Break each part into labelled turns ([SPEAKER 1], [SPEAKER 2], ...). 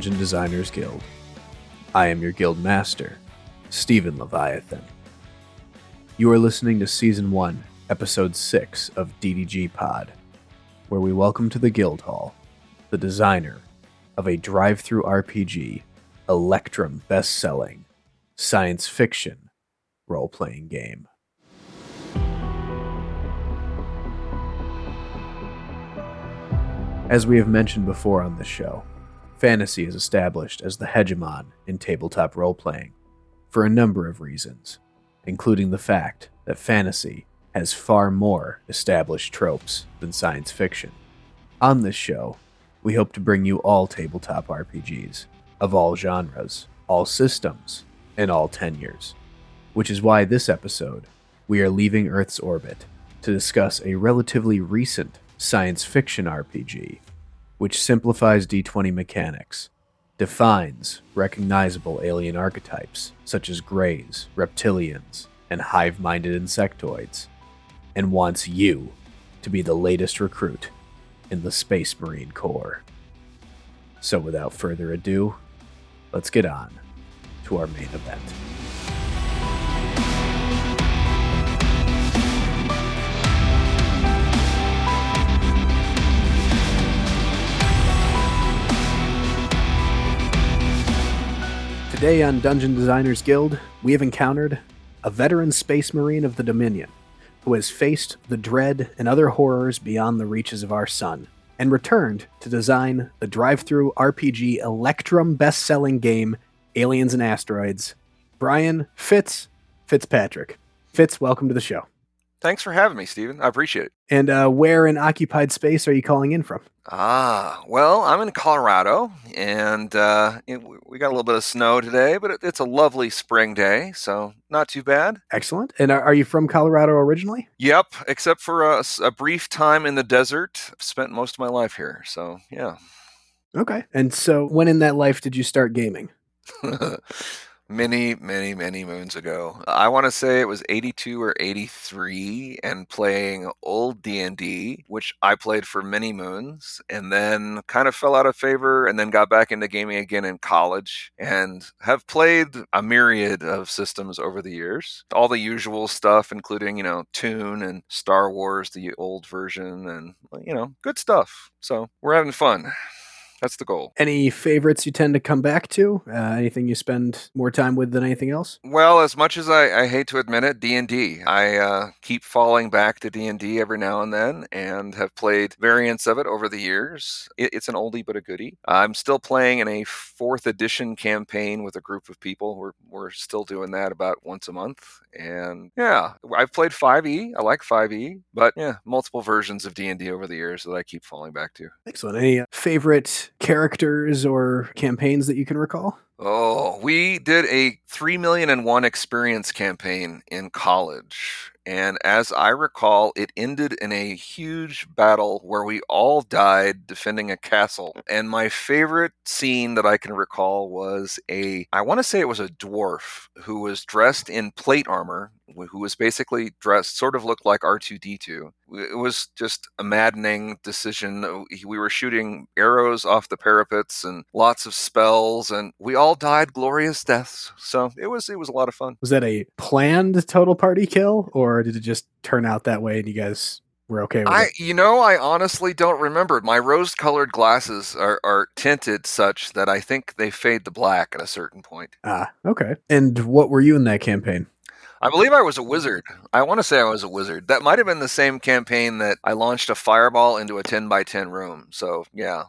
[SPEAKER 1] Dungeon Designers Guild. I am your guild master, Stephen Leviathan. You are listening to Season 1, Episode 6 of DDG Pod, where we welcome to the Guild Hall the designer of a DriveThruRPG, Electrum best selling, science fiction role playing game. As we have mentioned before on this show, fantasy is established as the hegemon in tabletop role playing for a number of reasons, including the fact that fantasy has far more established tropes than science fiction. On this show, we hope to bring you all tabletop RPGs of all genres, all systems, and all tenures. Which is why this episode, we are leaving Earth's orbit to discuss a relatively recent science fiction RPG, which simplifies D20 mechanics, defines recognizable alien archetypes such as greys, reptilians, and hive minded insectoids, and wants you to be the latest recruit in the Space Marine Corps. So, without further ado, let's get on to our main event. Today on Dungeon Designers Guild, we have encountered a veteran space marine of the Dominion who has faced the dread and other horrors beyond the reaches of our sun and returned to design the DriveThruRPG Electrum best-selling game Aliens and Asteroids. Brian Fitz Fitzpatrick. Fitz, welcome to the show.
[SPEAKER 2] Thanks for having me, Stephen. I appreciate it.
[SPEAKER 1] And uh, where in occupied space are you calling in from?
[SPEAKER 2] Ah, well, I'm in Colorado, and uh, it, we got a little bit of snow today, but it, it's a lovely spring day, so not too bad.
[SPEAKER 1] Excellent. And are, are you from Colorado originally?
[SPEAKER 2] Yep, except for a brief time in the desert. I've spent most of my life here, so yeah.
[SPEAKER 1] Okay. And so, when in that life did you start gaming?
[SPEAKER 2] many, many, many moons ago. I want to say it was 82 or 83 and playing old D&D, which I played for many moons and then kind of fell out of favor and then got back into gaming again in college and have played a myriad of systems over the years. All the usual stuff including, you know, Toon and Star Wars the old version and you know, good stuff. So, we're having fun. That's the goal.
[SPEAKER 1] Any favorites you tend to come back to? Uh, anything you spend more time with than anything else?
[SPEAKER 2] Well, as much as I, I hate to admit it, D and D. I uh, keep falling back to D and D every now and then, and have played variants of it over the years. It, it's an oldie but a goodie. I'm still playing in a fourth edition campaign with a group of people. We're we're still doing that about once a month, and yeah, I've played 5e. I like 5e, but yeah, multiple versions of D and D over the years that I keep falling back to.
[SPEAKER 1] Excellent. Any uh, characters or campaigns that you can recall?
[SPEAKER 2] Oh, we did a 3 million and one experience campaign in college. And as I recall, it ended in a huge battle where we all died defending a castle. Mm. And my favorite scene that I can recall was a, I want to say it was a dwarf who was dressed in plate armor, who was basically dressed, sort of looked like R2D2. It was just a maddening decision. We were shooting arrows off the parapets and lots of spells, and we all died glorious deaths. So it was it was a lot of fun.
[SPEAKER 1] Was that a planned total party kill, or did it just turn out that way and you guys were okay with
[SPEAKER 2] I,
[SPEAKER 1] it?
[SPEAKER 2] you know, I honestly don't remember. My rose-colored glasses are, are tinted such that I think they fade to black at a certain point.
[SPEAKER 1] Ah, okay. And what were you in that campaign?
[SPEAKER 2] I believe I was a wizard. I want to say I was a wizard. That might have been the same campaign that I launched a fireball into a 10 by 10 room. So, yeah,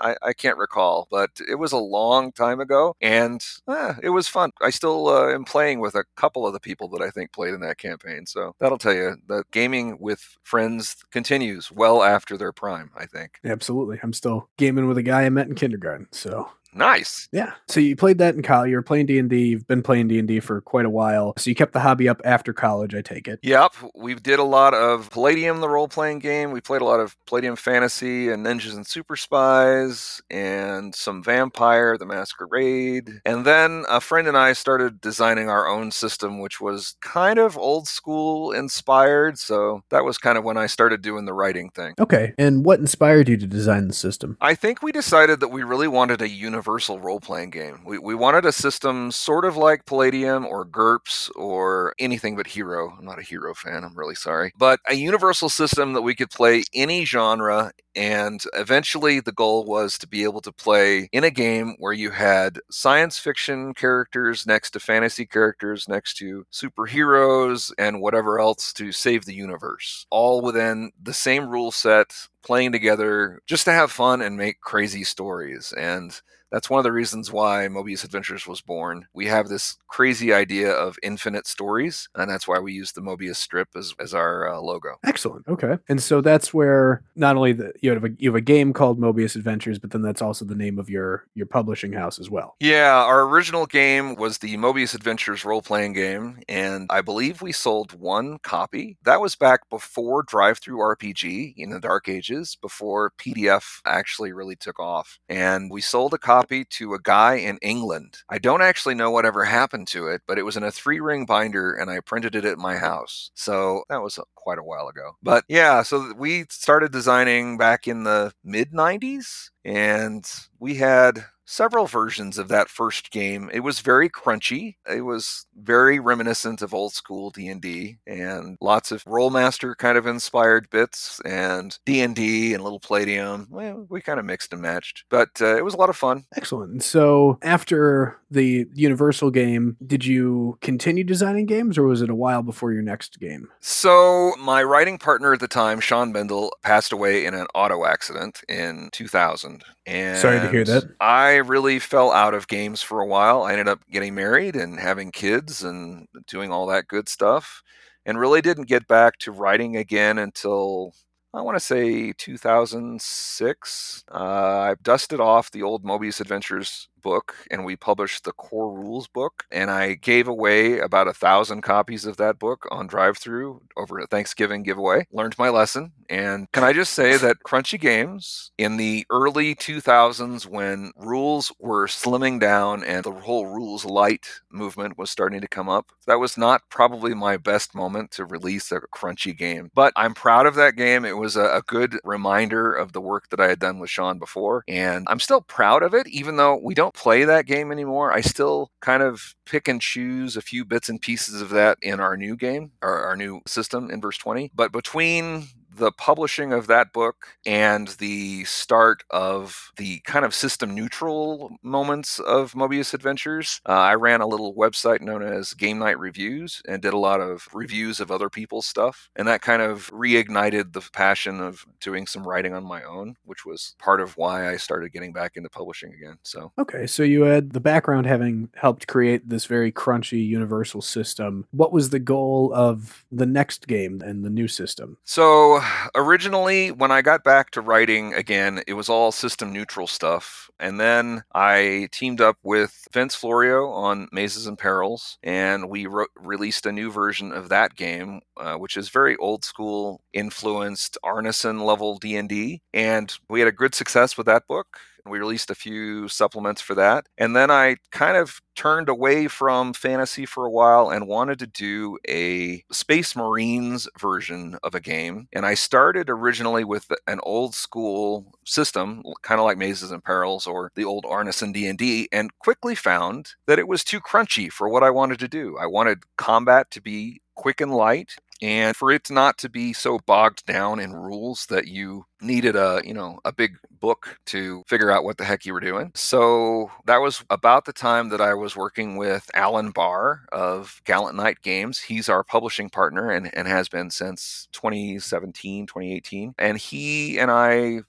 [SPEAKER 2] I, I can't recall, but it was a long time ago and eh, it was fun. I still uh, am playing with a couple of the people that I think played in that campaign. So, that'll tell you that gaming with friends continues well after their prime, I think.
[SPEAKER 1] Absolutely. I'm still gaming with a guy I met in kindergarten. So
[SPEAKER 2] Nice.
[SPEAKER 1] Yeah. So you played that in college. You were playing D and D. You've been playing D and D for quite a while. So you kept the hobby up after college. I take it.
[SPEAKER 2] Yep. We did a lot of Palladium, the role playing game. We played a lot of Palladium Fantasy and Ninjas and Super Spies and some Vampire, the Masquerade. And then a friend and I started designing our own system, which was kind of old school inspired. So that was kind of when I started doing the writing thing.
[SPEAKER 1] Okay. And what inspired you to design the system?
[SPEAKER 2] I think we decided that we really wanted a universal role playing game. We, we wanted a system sort of like Palladium or GURPS or anything but Hero. I'm not a Hero fan, I'm really sorry. But a universal system that we could play any genre. And eventually, the goal was to be able to play in a game where you had science fiction characters next to fantasy characters, next to superheroes, and whatever else to save the universe, all within the same rule set, playing together just to have fun and make crazy stories. And that's one of the reasons why Moebius Adventures was born. We have this crazy idea of infinite stories, and that's why we use the Mobius strip as, as our uh, logo.
[SPEAKER 1] Excellent. Okay. And so that's where not only the, you have a you have a game called Moebius Adventures, but then that's also the name of your your publishing house as well.
[SPEAKER 2] Yeah, our original game was the Moebius Adventures role playing game, and I believe we sold one copy. That was back before DriveThruRPG in the Dark Ages, before PDF actually really took off, and we sold a copy to a guy in England. I don't actually know whatever happened to it, but it was in a three ring binder and I printed it at my house. So that was quite a while ago. But yeah, so we started designing back in the mid 90s and we had several versions of that first game. It was very crunchy. It was very reminiscent of old school D&D and lots of Rolemaster kind of inspired bits and D&D and little Palladium. Well, we kind of mixed and matched, but uh, it was a lot of fun.
[SPEAKER 1] Excellent. So after the Universal game, did you continue designing games or was it a while before your next game?
[SPEAKER 2] So my writing partner at the time, Sean Bendel, passed away in an auto accident in 2000. And
[SPEAKER 1] Sorry to hear that.
[SPEAKER 2] I really fell out of games for a while. I ended up getting married and having kids and doing all that good stuff, and really didn't get back to writing again until I want to say 2006. Uh, I dusted off the old Moebius Adventures book and we published the core rules book and i gave away about a thousand copies of that book on drive through over a thanksgiving giveaway. Learned my lesson and can i just say that crunchy games in the early 2000s when rules were slimming down and the whole rules light movement was starting to come up that was not probably my best moment to release a crunchy game but i'm proud of that game. It was a, a good reminder of the work that i had done with sean before and i'm still proud of it even though we don't play that game anymore. I still kind of pick and choose a few bits and pieces of that in our new game, our, our new system Inverse 20. But between the publishing of that book and the start of the kind of system neutral moments of Moebius Adventures, uh, I ran a little website known as Game Night Reviews and did a lot of reviews of other people's stuff. And that kind of reignited the passion of doing some writing on my own, which was part of why I started getting back into publishing again. So,
[SPEAKER 1] okay. So you had the background having helped create this very crunchy universal system. What was the goal of the next game and the new system?
[SPEAKER 2] So, originally, when I got back to writing again, it was all system neutral stuff. And then I teamed up with Vince Florio on Mazes and Perils, and we re- released a new version of that game, uh, which is very old school influenced Arneson level D&D. And we had a good success with that book we released a few supplements for that. And then I kind of turned away from fantasy for a while and wanted to do a Space Marines version of a game. And I started originally with an old school system, kind of like Mazes and Perils or the old Arneson D&D, and quickly found that it was too crunchy for what I wanted to do. I wanted combat to be quick and light and for it not to be so bogged down in rules that you needed a you know a big book to figure out what the heck you were doing. So that was about the time that i was working with alan Bahr of gallant knight games. He's our publishing partner and, and has been since 2017 2018 and he and i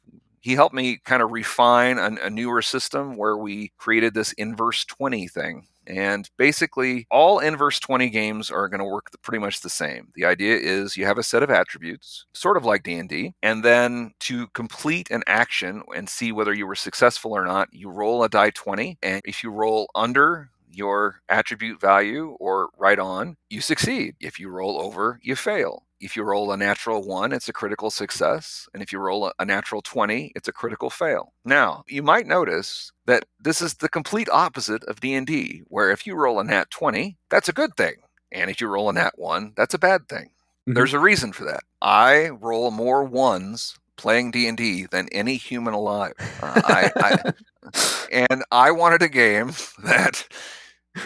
[SPEAKER 2] he helped me kind of refine a, a newer system where we created this inverse 20 thing And basically, all inverse 20 games are going to work pretty much the same. The idea is you have a set of attributes, sort of like D&D, and then to complete an action and see whether you were successful or not, you roll a die 20, and if you roll under your attribute value or right on, you succeed. If you roll over, you fail. If you roll a natural one, it's a critical success. And if you roll a natural 20, it's a critical fail. Now, you might notice that this is the complete opposite of D&D, where if you roll a nat 20, that's a good thing. And if you roll a nat 1, that's a bad thing. Mm-hmm. There's a reason for that. I roll more ones playing D&D than any human alive. Uh, I, I, and I wanted a game that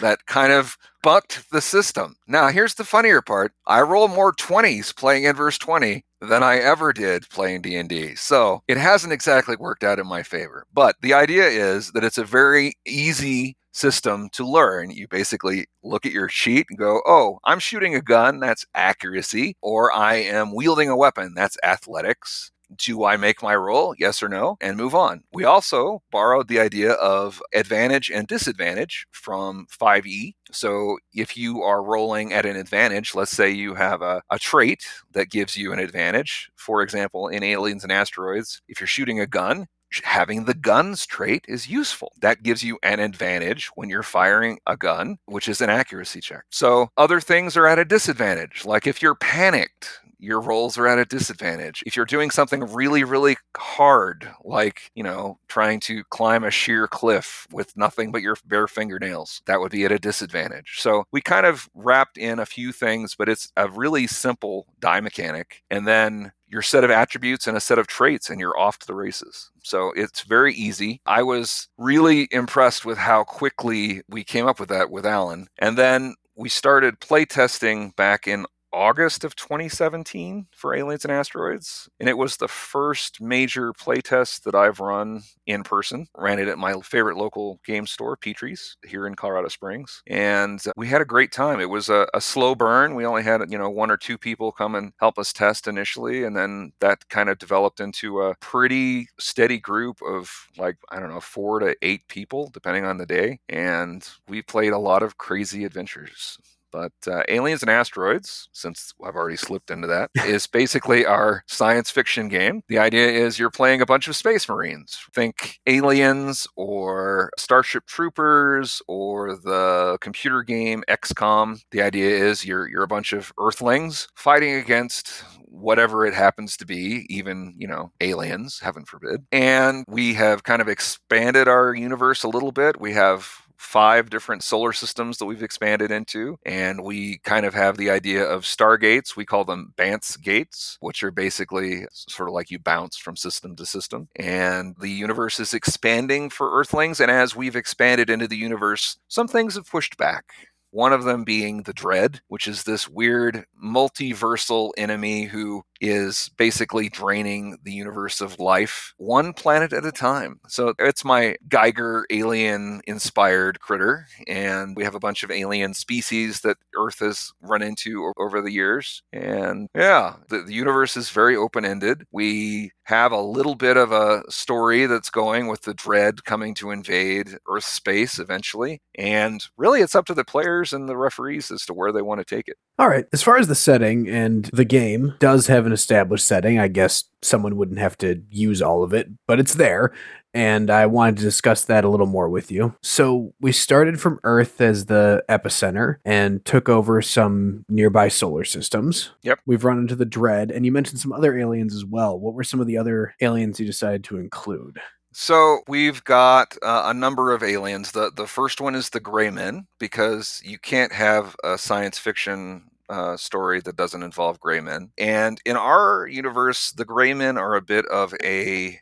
[SPEAKER 2] that kind of bucked the system. Now, here's the funnier part. I roll more 20s playing Inverse 20 than I ever did playing D&D. So, it hasn't exactly worked out in my favor. But the idea is that it's a very easy system to learn. You basically look at your sheet and go, oh, I'm shooting a gun, that's accuracy, or I am wielding a weapon, that's athletics do I make my roll? Yes or no? And move on. We also borrowed the idea of advantage and disadvantage from 5e. So if you are rolling at an advantage, let's say you have a, a trait that gives you an advantage. For example, in Aliens and Asteroids, if you're shooting a gun, having the guns trait is useful. That gives you an advantage when you're firing a gun, which is an accuracy check. So other things are at a disadvantage. Like if you're panicked, your rolls are at a disadvantage. If you're doing something really, really hard, like, you know, trying to climb a sheer cliff with nothing but your bare fingernails, that would be at a disadvantage. So we kind of wrapped in a few things, but it's a really simple die mechanic. And then your set of attributes and a set of traits, and you're off to the races. So it's very easy. I was really impressed with how quickly we came up with that with Alan. And then we started playtesting back in August of 2017 for Aliens and Asteroids. And it was the first major playtest that I've run in person. Ran it at my favorite local game store, Petrie's, here in Colorado Springs. And we had a great time. It was a, a, slow burn. We only had, you know, one or two people come and help us test initially. And then that kind of developed into a pretty steady group of like, I don't know, four to eight people, depending on the day. And we played a lot of crazy adventures. But uh, Aliens and Asteroids, since I've already slipped into that, is basically our science fiction game. The idea is you're playing a bunch of space marines. Think Aliens or Starship Troopers or the computer game XCOM. The idea is you're you're a bunch of Earthlings fighting against whatever it happens to be, even, you know, aliens, heaven forbid. And we have kind of expanded our universe a little bit. We have five different solar systems that we've expanded into. And we kind of have the idea of stargates. We call them Bantz gates, which are basically sort of like you bounce from system to system. And the universe is expanding for Earthlings. And as we've expanded into the universe, some things have pushed back. One of them being the Dread, which is this weird multiversal enemy who is basically draining the universe of life one planet at a time. So it's my Giger alien inspired critter. And we have a bunch of alien species that Earth has run into over the years. And yeah, the, the universe is very open ended. We have a little bit of a story that's going with the dread coming to invade Earth space eventually. And really, it's up to the players and the referees as to where they want to take it.
[SPEAKER 1] All right. As far as the setting and the game does have an established setting, I guess someone wouldn't have to use all of it, but it's there. And I wanted to discuss that a little more with you. So, we started from Earth as the epicenter and took over some nearby solar systems.
[SPEAKER 2] Yep.
[SPEAKER 1] We've run into the Dread, and you mentioned some other aliens as well. What were some of the other aliens you decided to include?
[SPEAKER 2] So we've got uh, a number of aliens. The the first one is the Gray Men because you can't have a science fiction uh, story that doesn't involve gray men. And in our universe, the gray men are a bit of a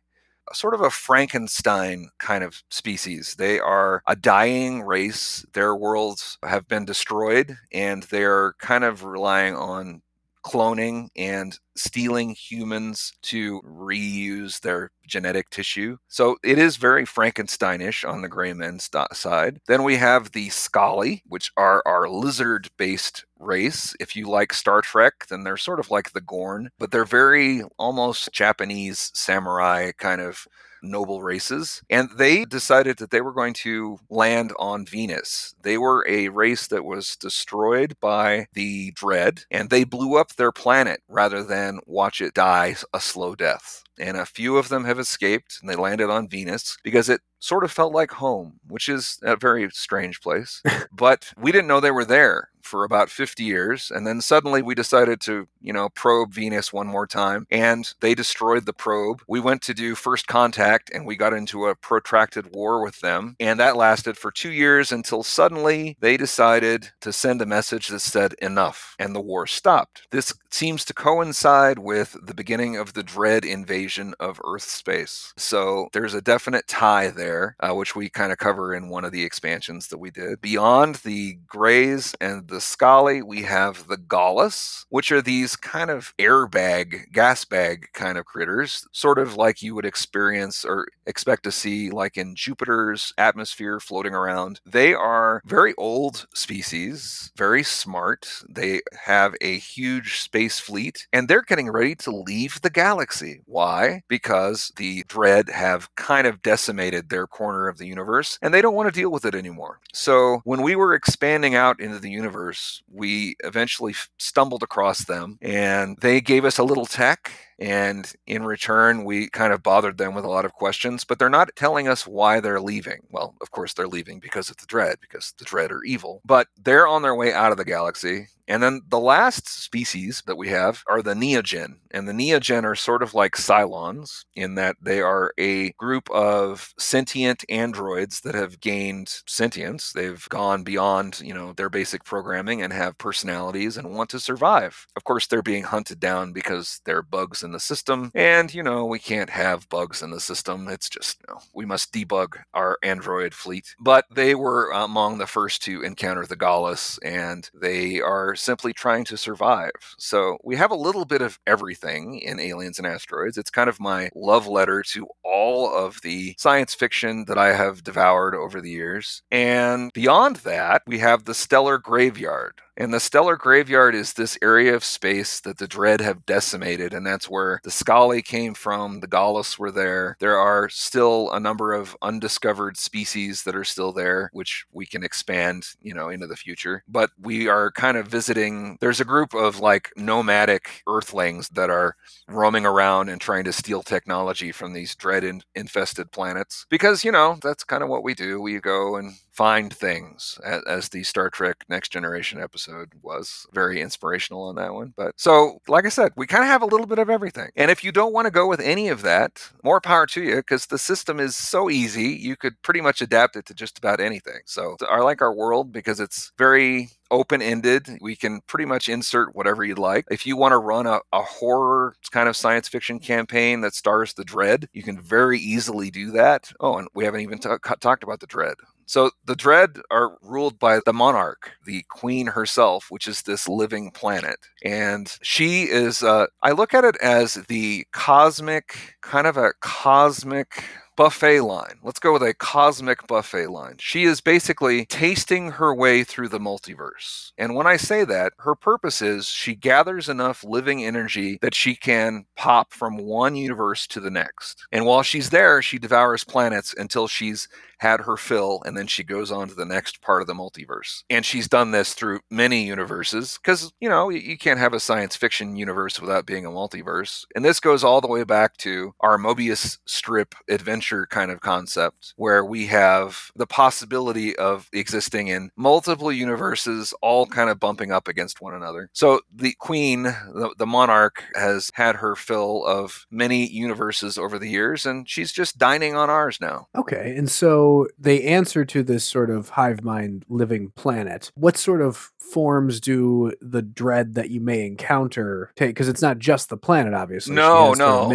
[SPEAKER 2] sort of a Frankenstein kind of species. They are a dying race. Their worlds have been destroyed, and they're kind of relying on cloning and stealing humans to reuse their genetic tissue. So it is very Frankensteinish on the gray men side. Then we have the Scaly, which are our lizard based race. If you like Star Trek, then they're sort of like the Gorn, but they're very almost Japanese samurai kind of noble races. And they decided that they were going to land on Venus. They were a race that was destroyed by the Dread, and they blew up their planet rather than watch it die a slow death and a few of them have escaped and they landed on Venus because it sort of felt like home, which is a very strange place. but we didn't know they were there for about 50 years. And then suddenly we decided to, you know, probe Venus one more time. And they destroyed the probe. We went to do first contact and we got into a protracted war with them. And that lasted for two years until suddenly they decided to send a message that said enough. And the war stopped. This seems to coincide with the beginning of the Dread invasion of Earth space. So there's a definite tie there, uh, which we kind of cover in one of the expansions that we did. Beyond the Greys and the Scaly, we have the Gallus, which are these kind of airbag, gas bag kind of critters, sort of like you would experience or expect to see like in Jupiter's atmosphere floating around. They are very old species, very smart. They have a huge space fleet, and they're getting ready to leave the galaxy. Why? Because the Dread have kind of decimated their corner of the universe, and they don't want to deal with it anymore. So when we were expanding out into the universe, universe, we eventually stumbled across them and they gave us a little tech and in return, we kind of bothered them with a lot of questions, but they're not telling us why they're leaving. Well, of course, they're leaving because of the Dread, because the Dread are evil. But they're on their way out of the galaxy. And then the last species that we have are the Neogen. And the Neogen are sort of like Cylons in that they are a group of sentient androids that have gained sentience. They've gone beyond, you know, their basic programming and have personalities and want to survive. Of course, they're being hunted down because they're bugs in the system. And, you know, we can't have bugs in the system. It's just, you know, we must debug our Android fleet. But they were among the first to encounter the Gallus, and they are simply trying to survive. So we have a little bit of everything in Aliens and Asteroids. It's kind of my love letter to all of the science fiction that I have devoured over the years. And beyond that, we have the Stellar Graveyard and the stellar graveyard is this area of space that the Dread have decimated, and that's where the Scaly came from. The Gallus were there. There are still a number of undiscovered species that are still there, which we can expand, you know, into the future. But we are kind of visiting. There's a group of like nomadic Earthlings that are roaming around and trying to steal technology from these Dread infested planets because you know that's kind of what we do. We go and find things as, as, the Star Trek Next Generation episode was very inspirational on that one. But so, like I said, we kind of have a little bit of everything. And if you don't want to go with any of that, more power to you because the system is so easy, you could pretty much adapt it to just about anything. So I like our world because it's very open ended. We can pretty much insert whatever you'd like. If you want to run a, a horror kind of science fiction campaign that stars the Dread, you can very easily do that. Oh, and we haven't even t- talked about the Dread. So the Dread are ruled by the monarch, the queen herself, which is this living planet. And she is, uh, I look at it as the cosmic, kind of a cosmic buffet line. Let's go with a cosmic buffet line. She is basically tasting her way through the multiverse. And when I say that, her purpose is she gathers enough living energy that she can pop from one universe to the next. And while she's there, she devours planets until she's had her fill, and then she goes on to the next part of the multiverse. And she's done this through many universes because, you know, you can't have a science fiction universe without being a multiverse. And this goes all the way back to our Mobius strip adventure kind of concept, where we have the possibility of existing in multiple universes, all kind of bumping up against one another. So the queen, the, the monarch, has had her fill of many universes over the years, and she's just dining on ours now.
[SPEAKER 1] Okay. And so they answer to this sort of hive mind living planet. What sort of forms do the dread that you may encounter take? Because it's not just the planet, obviously.
[SPEAKER 2] No, no.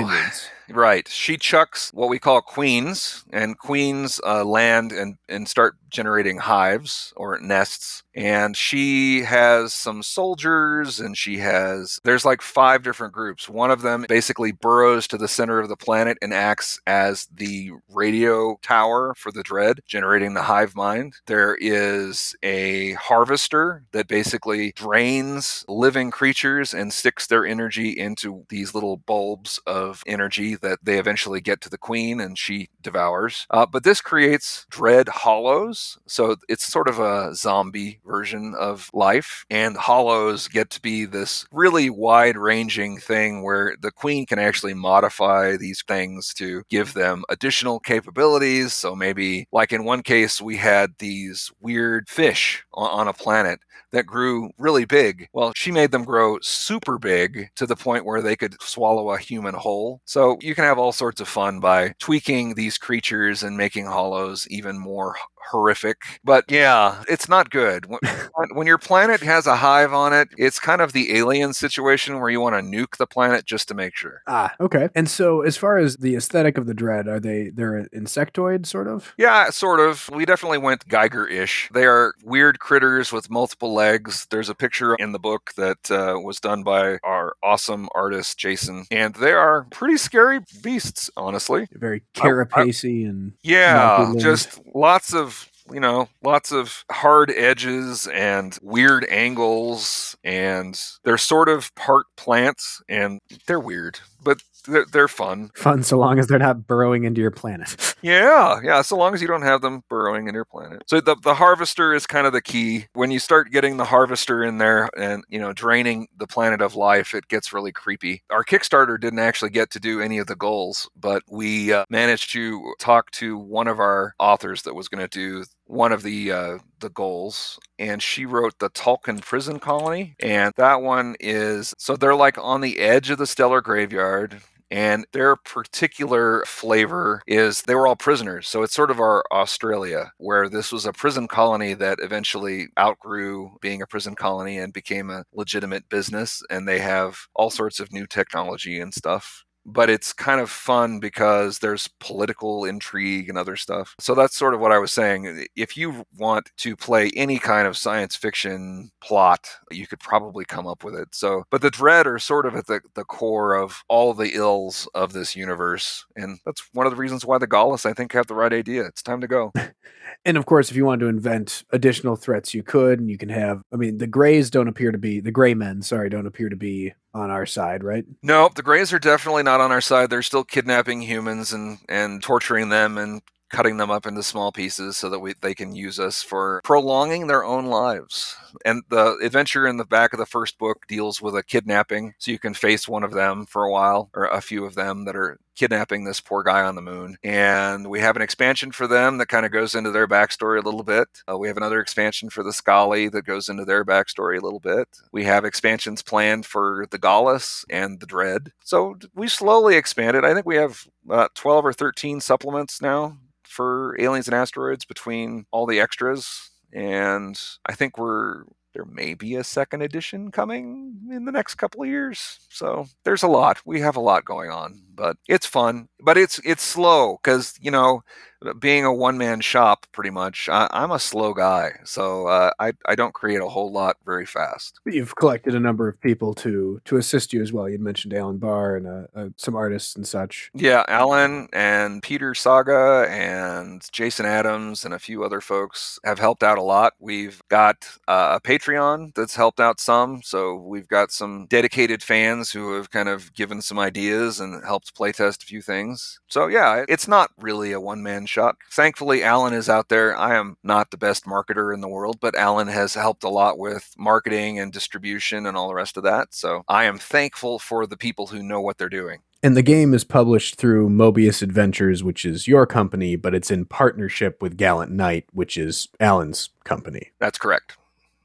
[SPEAKER 2] Right. She chucks what we call queens, and queens uh, land and, and start generating hives or nests. And she has some soldiers, and she has, there's like five different groups. One of them basically burrows to the center of the planet and acts as the radio tower for the dread, generating the hive mind. There is a harvester that basically drains living creatures and sticks their energy into these little bulbs of energy that they eventually get to the queen and she devours. Uh, but this creates dread hollows. So it's sort of a zombie version of life. And hollows get to be this really wide ranging thing where the queen can actually modify these things to give them additional capabilities. So maybe, like in one case, we had these weird fish on a planet that grew really big. Well, she made them grow super big to the point where they could swallow a human whole. So you can have all sorts of fun by tweaking these creatures and making hollows even more horrific. But yeah, it's not good. When, when, your planet has a hive on it, it's kind of the alien situation where you want to nuke the planet just to make sure.
[SPEAKER 1] Ah, okay. And so as far as the aesthetic of the dread, are they they're insectoid sort of?
[SPEAKER 2] Yeah, sort of. We definitely went Giger-ish. They are weird critters with multiple legs. There's a picture in the book that uh, was done by our awesome artist Jason, and they are pretty scary beasts, honestly.
[SPEAKER 1] Very carapacey and
[SPEAKER 2] yeah, just lots of you know, lots of hard edges and weird angles, and they're sort of part plants, and they're weird, but they're, they're fun.
[SPEAKER 1] Fun so long as they're not burrowing into your planet.
[SPEAKER 2] yeah, yeah, so long as you don't have them burrowing in your planet. So the the harvester is kind of the key. When you start getting the harvester in there and, you know, draining the planet of life, it gets really creepy. Our Kickstarter didn't actually get to do any of the goals, but we uh, managed to talk to one of our authors that was going to do one of the uh, the goals, and she wrote the Tulkun prison colony, and that one is so they're like on the edge of the stellar graveyard. And their particular flavor is they were all prisoners. So it's sort of our Australia, where this was a prison colony that eventually outgrew being a prison colony and became a legitimate business. And they have all sorts of new technology and stuff but it's kind of fun because there's political intrigue and other stuff. So that's sort of what I was saying. If you want to play any kind of science fiction plot, you could probably come up with it. So, but the Dread are sort of at the, the core of all the ills of this universe. And that's one of the reasons why the Gaullus, I think, have the right idea. It's time to go.
[SPEAKER 1] and of course, if you wanted to invent additional threats, you could, and you can have. I mean, the Greys don't appear to be the Gray Men. Sorry, don't appear to be on our side, right?
[SPEAKER 2] No, the Greys are definitely not on our side. They're still kidnapping humans and and torturing them and cutting them up into small pieces so that we, they can use us for prolonging their own lives. And the adventure in the back of the first book deals with a kidnapping, so you can face one of them for a while, or a few of them that are kidnapping this poor guy on the moon. And we have an expansion for them that kind of goes into their backstory a little bit. Uh, we have another expansion for the Scully that goes into their backstory a little bit. We have expansions planned for the Gaullus and the Dread. So we slowly expanded. I think we have uh, 12 or 13 supplements now for aliens and asteroids between all the extras and i think we're there may be a second edition coming in the next couple of years. So there's a lot. We have a lot going on but it's fun but it's it's slow because you know being a one man shop, pretty much, I, am a slow guy, so uh, I I don't create a whole lot very fast.
[SPEAKER 1] You've collected a number of people to to assist you as well. you'd mentioned Alan Bahr and uh, uh, some artists and such.
[SPEAKER 2] Yeah, Alan and Peter Saga and Jason Adams and a few other folks have helped out a lot. We've got uh, a Patreon that's helped out some, so we've got some dedicated fans who have kind of given some ideas and helped playtest a few things. So yeah, it's not really a one man shop. Thankfully, Alan is out there. I am not the best marketer in the world, but Alan has helped a lot with marketing and distribution and all the rest of that. So I am thankful for the people who know what they're doing.
[SPEAKER 1] And the game is published through Moebius Adventures, which is your company, but it's in partnership with Gallant Knight, which is Alan's company.
[SPEAKER 2] That's correct.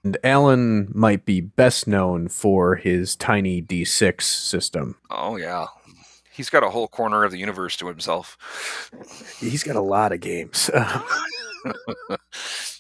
[SPEAKER 1] And Alan might be best known for his tiny D6 system.
[SPEAKER 2] Oh, yeah he's got a whole corner of the universe to himself.
[SPEAKER 1] He's got a lot of games.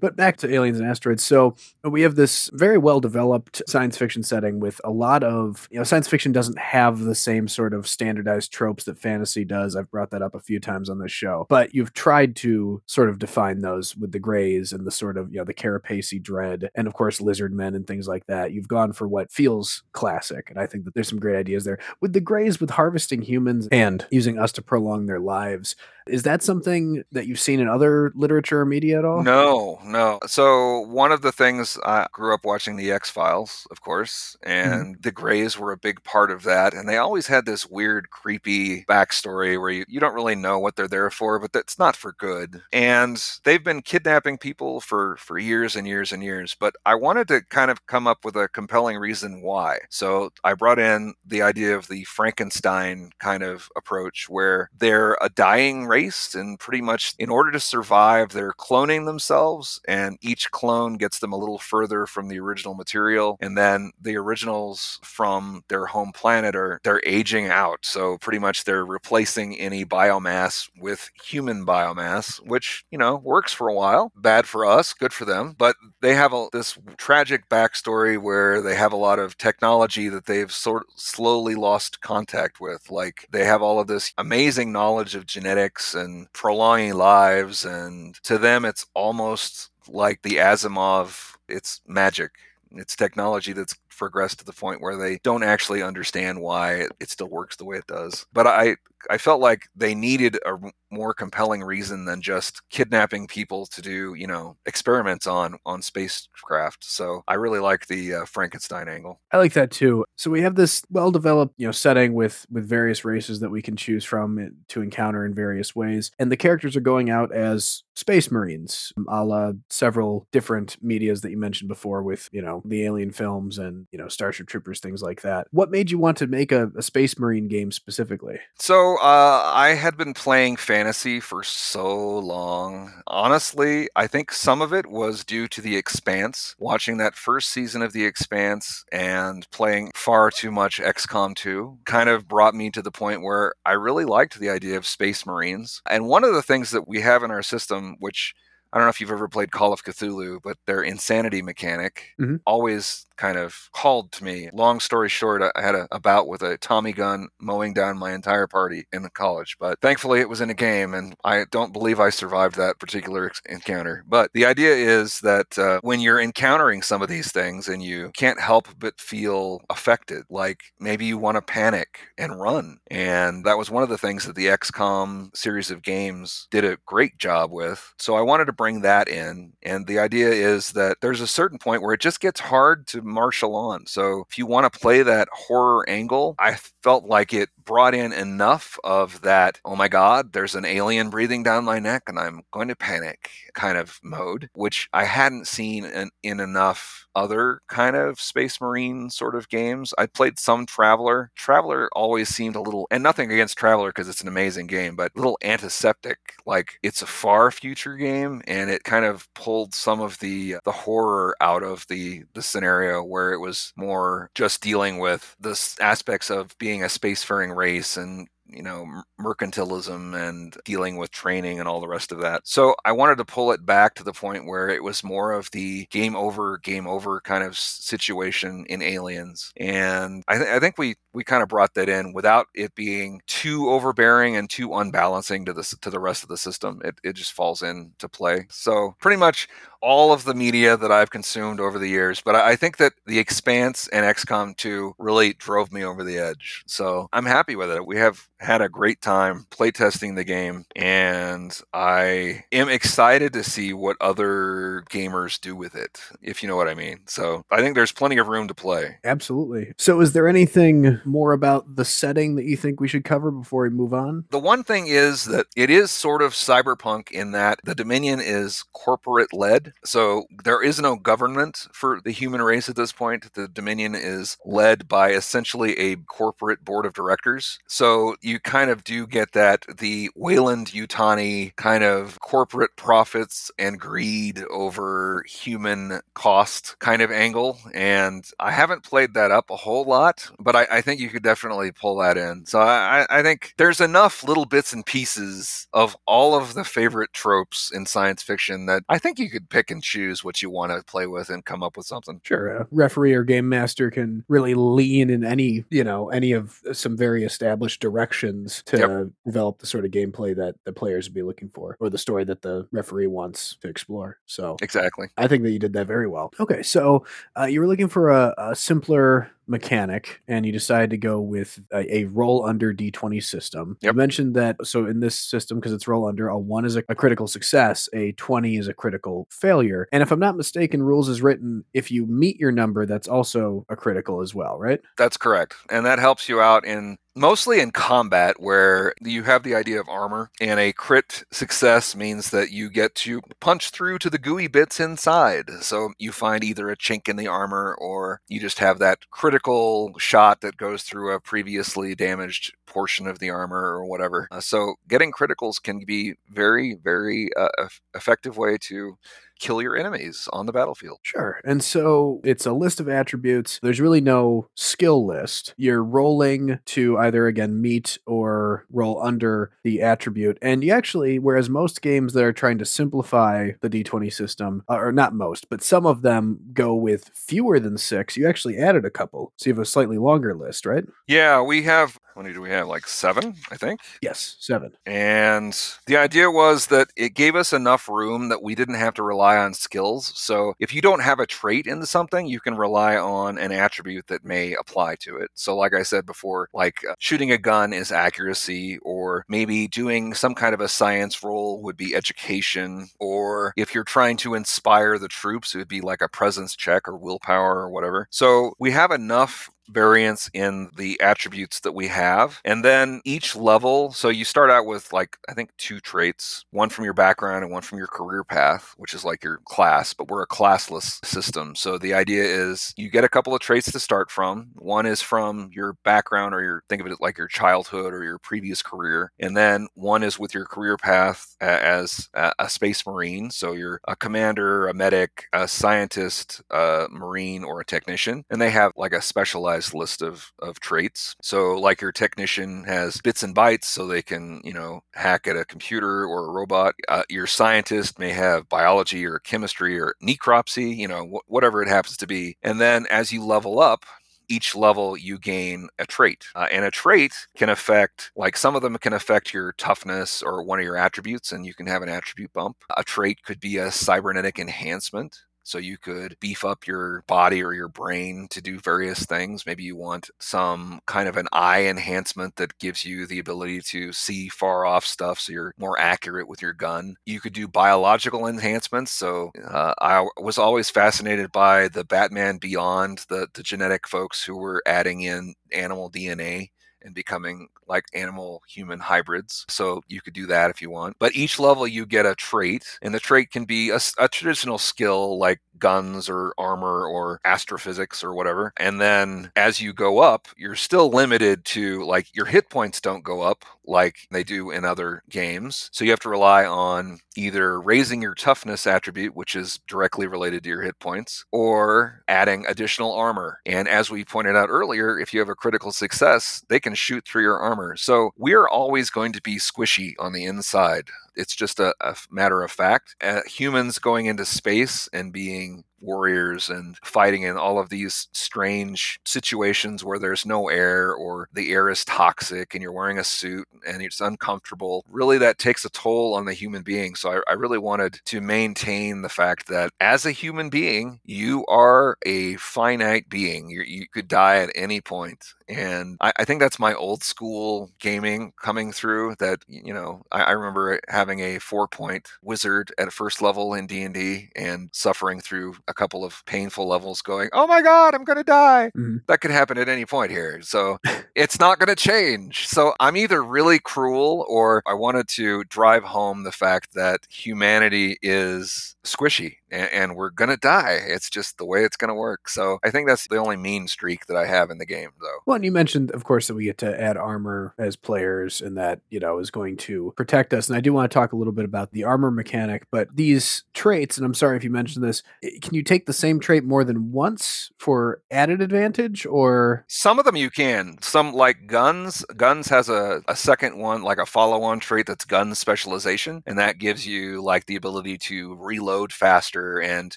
[SPEAKER 1] But back to aliens and asteroids. So we have this very well developed science fiction setting with a lot of, you know, science fiction doesn't have the same sort of standardized tropes that fantasy does. I've brought that up a few times on this show. But you've tried to sort of define those with the grays and the sort of, you know, the carapace dread and of course lizard men and things like that. You've gone for what feels classic. And I think that there's some great ideas there. With the grays, with harvesting humans and using us to prolong their lives, is that something that you've seen in other literature or media at all?
[SPEAKER 2] No, no. So one of the things I grew up watching the X Files, of course,
[SPEAKER 1] Mm-hmm.
[SPEAKER 2] and the Greys were a big part of that. And they always had this weird, creepy backstory where you, you don't really know what they're there for, but that's not for good. And they've been kidnapping people for for years and years and years. But I wanted to kind of come up with a compelling reason why. So I brought in the idea of the Frankenstein kind of approach where they're a dying race and pretty much in order to survive they're cloning themselves and each clone gets them a little further from the original material and then the originals from their home planet are they're aging out. So pretty much they're replacing any biomass with human biomass which you know works for a while. Bad for us good for them. But they have a, this tragic backstory where they have a lot of technology that they've sort slowly lost contact with. Like they have all of this amazing knowledge of genetics and prolonging lives, and to them, it's almost like the Asimov. It's magic. It's technology that's progressed to the point where they don't actually understand why it, still works the way it does. But I I felt like they needed a more compelling reason than just kidnapping people to do, you know, experiments on on spacecraft. So I really like the uh, Frankenstein angle.
[SPEAKER 1] I like that too. So we have this well-developed, you know, setting with with various races that we can choose from eh, to encounter in various ways, and the characters are going out as space marines, a la several different medias that you mentioned before, with you know the Alien films and you know Starship Troopers, things like that. What made you want to make a, a space marine game specifically?
[SPEAKER 2] So uh, I had been playing fantasy for so long. Honestly, I think some of it was due to The Expanse. Watching that first season of The Expanse and playing far too much XCOM 2 kind of brought me to the point where I really liked the idea of Space Marines. And one of the things that we have in our system, which I don't know if you've ever played Call of Cthulhu, but their insanity mechanic
[SPEAKER 1] Mhm.
[SPEAKER 2] always kind of called to me. Long story short, I had a, a bout with a Tommy gun mowing down my entire party in college, but thankfully it was in a game, and I don't believe I survived that particular ex- encounter. But the idea is that uh, when you're encountering some of these things and you can't help but feel affected, like maybe you want to panic and run. And that was one of the things that the XCOM series of games did a great job with. So I wanted to bring that in. And the idea is that there's a certain point where it just gets hard to marshal on. So if you want to play that horror angle, I felt like it brought in enough of that, oh my God, there's an alien breathing down my neck and I'm going to panic kind of mode, which I hadn't seen in, in enough other kind of space marine sort of games. I played some Traveller. Traveller always seemed a little, and nothing against Traveller because it's an amazing game, but a little antiseptic. Like it's a far future game, and it kind of pulled some of the the horror out of the the scenario where it was more just dealing with the aspects of being a spacefaring race and you know mercantilism and dealing with training and all the rest of that. So I wanted to pull it back to the point where it was more of the game over, game over kind of situation in Aliens, and I, th- I think we we kind of brought that in without it being too overbearing and too unbalancing to the to the rest of the system. It it just falls into play. So pretty much all of the media that I've consumed over the years, but I think that The Expanse and XCOM 2 really drove me over the edge. So I'm happy with it. We have had a great time playtesting the game, and I am excited to see what other gamers do with it, if you know what I mean. So I think there's plenty of room to play.
[SPEAKER 1] Absolutely. So, is there anything more about the setting that you think we should cover before we move on?
[SPEAKER 2] The one thing is that it is sort of cyberpunk in that the Dominion is corporate led. So there is no government for the human race at this point. The Dominion is led by essentially a corporate board of directors. So you kind of do get that the Weyland Yutani kind of corporate profits and greed over human cost kind of angle. And I haven't played that up a whole lot, but I, I think you could definitely pull that in. So I, I think there's enough little bits and pieces of all of the favorite tropes in science fiction that I think you could pick pick and choose what you want to play with and come up with something.
[SPEAKER 1] Sure, a referee or game master can really lean in any you know any of some very established directions to yep. develop the sort of gameplay that the players would be looking for, or the story that the referee wants to explore. So
[SPEAKER 2] exactly,
[SPEAKER 1] I think that you did that very well. Okay, so uh, you were looking for a, a simpler mechanic and you decided to go with a, a roll under d20 system. Yep. You mentioned that so in this system because it's roll under, a 1 is a, a, critical success, a 20 is a critical failure. And if I'm not mistaken, rules is written if you meet your number that's also a critical as well, right?
[SPEAKER 2] That's correct. And that helps you out in mostly in combat where you have the idea of armor and a crit success means that you get to punch through to the gooey bits inside. So you find either a chink in the armor or you just have that critical shot that goes through a previously damaged portion of the armor or whatever. Uh, so getting criticals can be very very uh, effective way to kill your enemies on the battlefield.
[SPEAKER 1] Sure. And so it's a list of attributes. There's really no skill list. You're rolling to either again meet or roll under the attribute. And you actually, whereas most games that are trying to simplify the d20 system, uh, or not most, but some of them go with fewer than six, you actually added a couple. So you have a slightly longer list, right?
[SPEAKER 2] Yeah, we have many do we have? Like seven, I think.
[SPEAKER 1] Yes, seven.
[SPEAKER 2] And the idea was that it gave us enough room that we didn't have to rely on skills. So if you don't have a trait into something, you can rely on an attribute that may apply to it. So, like I said before, like uh, shooting a gun is accuracy, or maybe doing some kind of a science roll would be education, or if you're trying to inspire the troops, it would be like a presence check or willpower or whatever. So we have enough variance in the attributes that we have. And then each level, so you start out with like, I think two traits, one from your background and one from your career path, which is like your class, but we're a classless system. So the idea is you get a couple of traits to start from. One is from your background or your, think of it like your childhood or your previous career. And then one is with your career path as a space marine. So you're a commander, a medic, a scientist, a marine, or a technician. And they have like a specialized list of, of traits. So, like your technician has bits and bytes, so they can, you know, hack at a computer or a robot. Uh, your scientist may have biology or chemistry or necropsy, you know, wh- whatever it happens to be. And then as you level up, each level you gain a trait. Uh, and a trait can affect, like some of them can affect your toughness or one of your attributes, and you can have an attribute bump. A trait could be a cybernetic enhancement. So you could beef up your body or your brain to do various things. Maybe you want some kind of an eye enhancement that gives you the ability to see far off stuff so you're more accurate with your gun. You could do biological enhancements. So uh, I was always fascinated by the Batman Beyond, the, the genetic folks who were adding in animal DNA and becoming like animal human hybrids. So you could do that if you want. But each level you get a trait, and the trait can be a, a traditional skill like guns or armor or astrophysics or whatever. And then as you go up, you're still limited to like your hit points don't go up like they do in other games. So you have to rely on either raising your toughness attribute, which is directly related to your hit points, or adding additional armor. And as we pointed out earlier, if you have a critical success, they can shoot through your armor. So we're always going to be squishy on the inside it's just a, a matter of fact. Uh, humans going into space and being warriors and fighting in all of these strange situations where there's no air or the air is toxic and you're wearing a suit and it's uncomfortable. Really, that takes a toll on the human being. So I, I really wanted to maintain the fact that as a human being, you are a finite being. you you could die at any point and I, I, think that's my old school gaming coming through that you know I, I, remember having a four point wizard at a first level in d&d and suffering through a couple of painful levels going oh my god i'm gonna die. Mm-hmm. that could happen at any point here so it's not gonna change. So i'm either really cruel or i wanted to drive home the fact that humanity is squishy and, and we're gonna die. It's just the way it's gonna work. So I think that's the only mean streak that I have in the game, though.
[SPEAKER 1] Well, and you mentioned, of course, that we get to add armor as players, and that you know is going to protect us. And I do want to talk a little bit about the armor mechanic, but these traits, and I'm sorry if you mentioned this, eh, can you take the same trait more than once for added advantage, or
[SPEAKER 2] some of them you can. Some like guns. Guns has a, a second one, like a follow-on trait that's gun specialization, and that gives you like the ability to reload faster and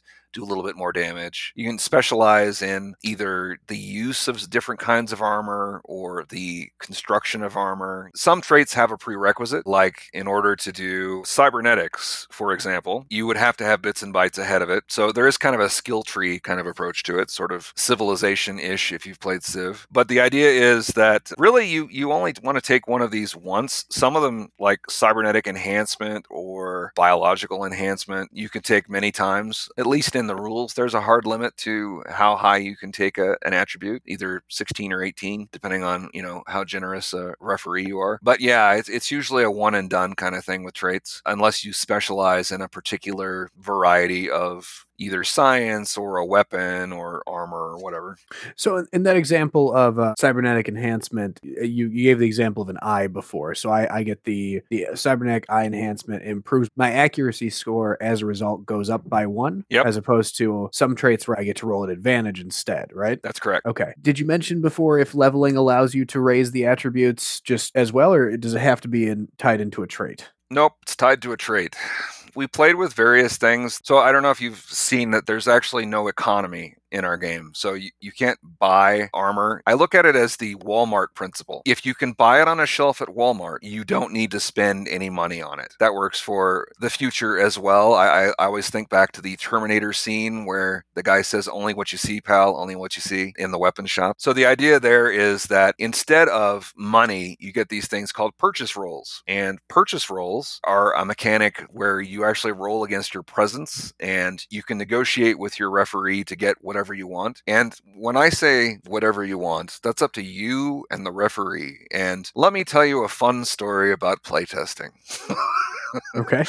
[SPEAKER 2] do a little bit more damage. You can specialize in either the use of different kinds of armor or the construction of armor. Some traits have a prerequisite, like in order to do cybernetics, for example, you would have to have bits and bytes ahead of it. So there is kind of a skill tree kind of approach to it, sort of civilization ish if you've played Civ. But the idea is that really you, you only want to take one of these once. Some of them, like cybernetic enhancement or biological enhancement, you can take many times, at least in in the rules, there's a hard limit to how high you can take a, an attribute, either 16 or 18, depending on you know how generous a referee you are. But yeah, it's, it's usually a one and done kind of thing with traits, unless you specialize in a particular variety of either science or a weapon or armor or whatever.
[SPEAKER 1] So in that example of uh, cybernetic enhancement, you, you gave the example of an eye before. So I, I get the the cybernetic eye enhancement improves my accuracy score as a result goes up by one,
[SPEAKER 2] yep.
[SPEAKER 1] as opposed to some traits where I get to roll an advantage instead, right?
[SPEAKER 2] That's correct.
[SPEAKER 1] Okay. Did you mention before if leveling allows you to raise the attributes just as well, or does it have to be in, tied into a trait?
[SPEAKER 2] Nope, it's tied to a trait we played with various things. So I don't know if you've seen that there's actually no economy in our game. So you, you can't buy armor. I look at it as the Walmart principle. If you can buy it on a shelf at Walmart, you don't need to spend any money on it. That works for the future as well. I, I, I always think back to the Terminator scene where the guy says, Only what you see, pal, only what you see in the weapon shop. So the idea there is that instead of money, you get these things called purchase rolls. And purchase rolls are a mechanic where you actually roll against your presence and you can negotiate with your referee to get whatever whatever you want. And when I say whatever you want, that's up to you and the referee. And let me tell you a fun story about playtesting.
[SPEAKER 1] okay.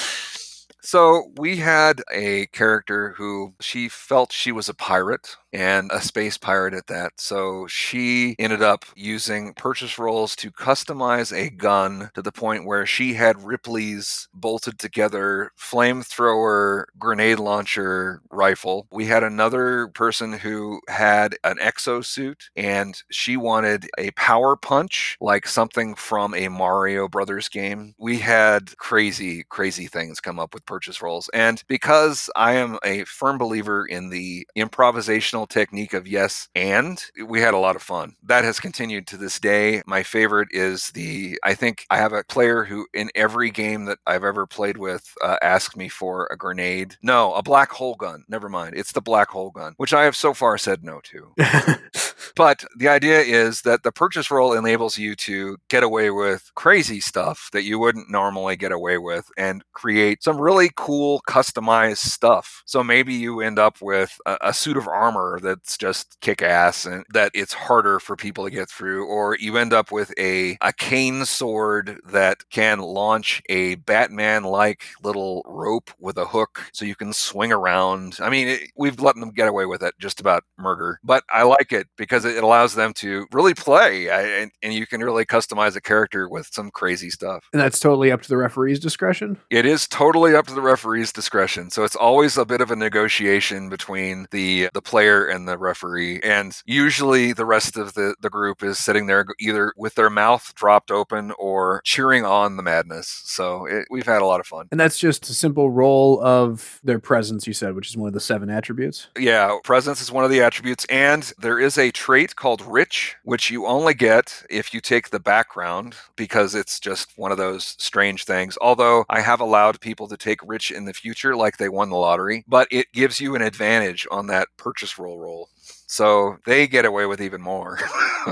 [SPEAKER 2] So we had a character who she felt she was a pirate and a space pirate at that. So she ended up using purchase rolls to customize a gun to the point where she had Ripley's bolted together flamethrower grenade launcher rifle. We had another person who had an exosuit and she wanted a power punch like something from a Mario Brothers game. We had crazy, crazy things come up with purchase rolls. And because I am a firm believer in the improvisational technique of yes and we had a lot of fun. That has continued to this day. My favorite is the i think i have a player who in every game that i've ever played with uh, asked me for a grenade. No a black hole gun. Never mind. It's the black hole gun which i have so far said no to but the idea is that the purchase roll enables you to get away with crazy stuff that you wouldn't normally get away with and create some really cool customized stuff so maybe you end up with a, a suit of armor that's just kick ass and that it's harder for people to get through, or you end up with a, a cane sword that can launch a Batman like little rope with a hook so you can swing around. I mean, it, we've let them get away with it just about murder, but I like it because it allows them to really play and, and you can really customize a character with some crazy stuff.
[SPEAKER 1] And that's totally up to the referee's discretion?
[SPEAKER 2] It is totally up to the referee's discretion. So it's always a bit of a negotiation between the the player and the referee. And usually the rest of the, the group is sitting there either with their mouth dropped open or cheering on the madness. So it, we've had a lot of fun.
[SPEAKER 1] And that's just a simple roll of their presence, you said, which is one of the seven attributes?
[SPEAKER 2] Yeah, presence is one of the attributes. And there is a trait called rich, which you only get if you take the background because it's just one of those strange things. Although I have allowed people to take rich in the future like they won the lottery, but it gives you an advantage on that purchase roll roll. So they get away with even more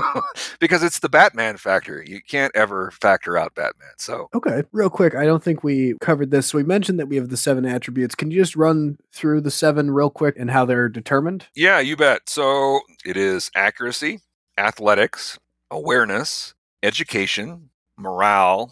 [SPEAKER 2] because it's the Batman factor. You can't ever factor out Batman. So,
[SPEAKER 1] okay, real quick, I don't think we covered this. So, we mentioned that we have the seven attributes. Can you just run through the seven real quick and how they're determined?
[SPEAKER 2] Yeah, you bet. So, it is accuracy, athletics, awareness, education, morale,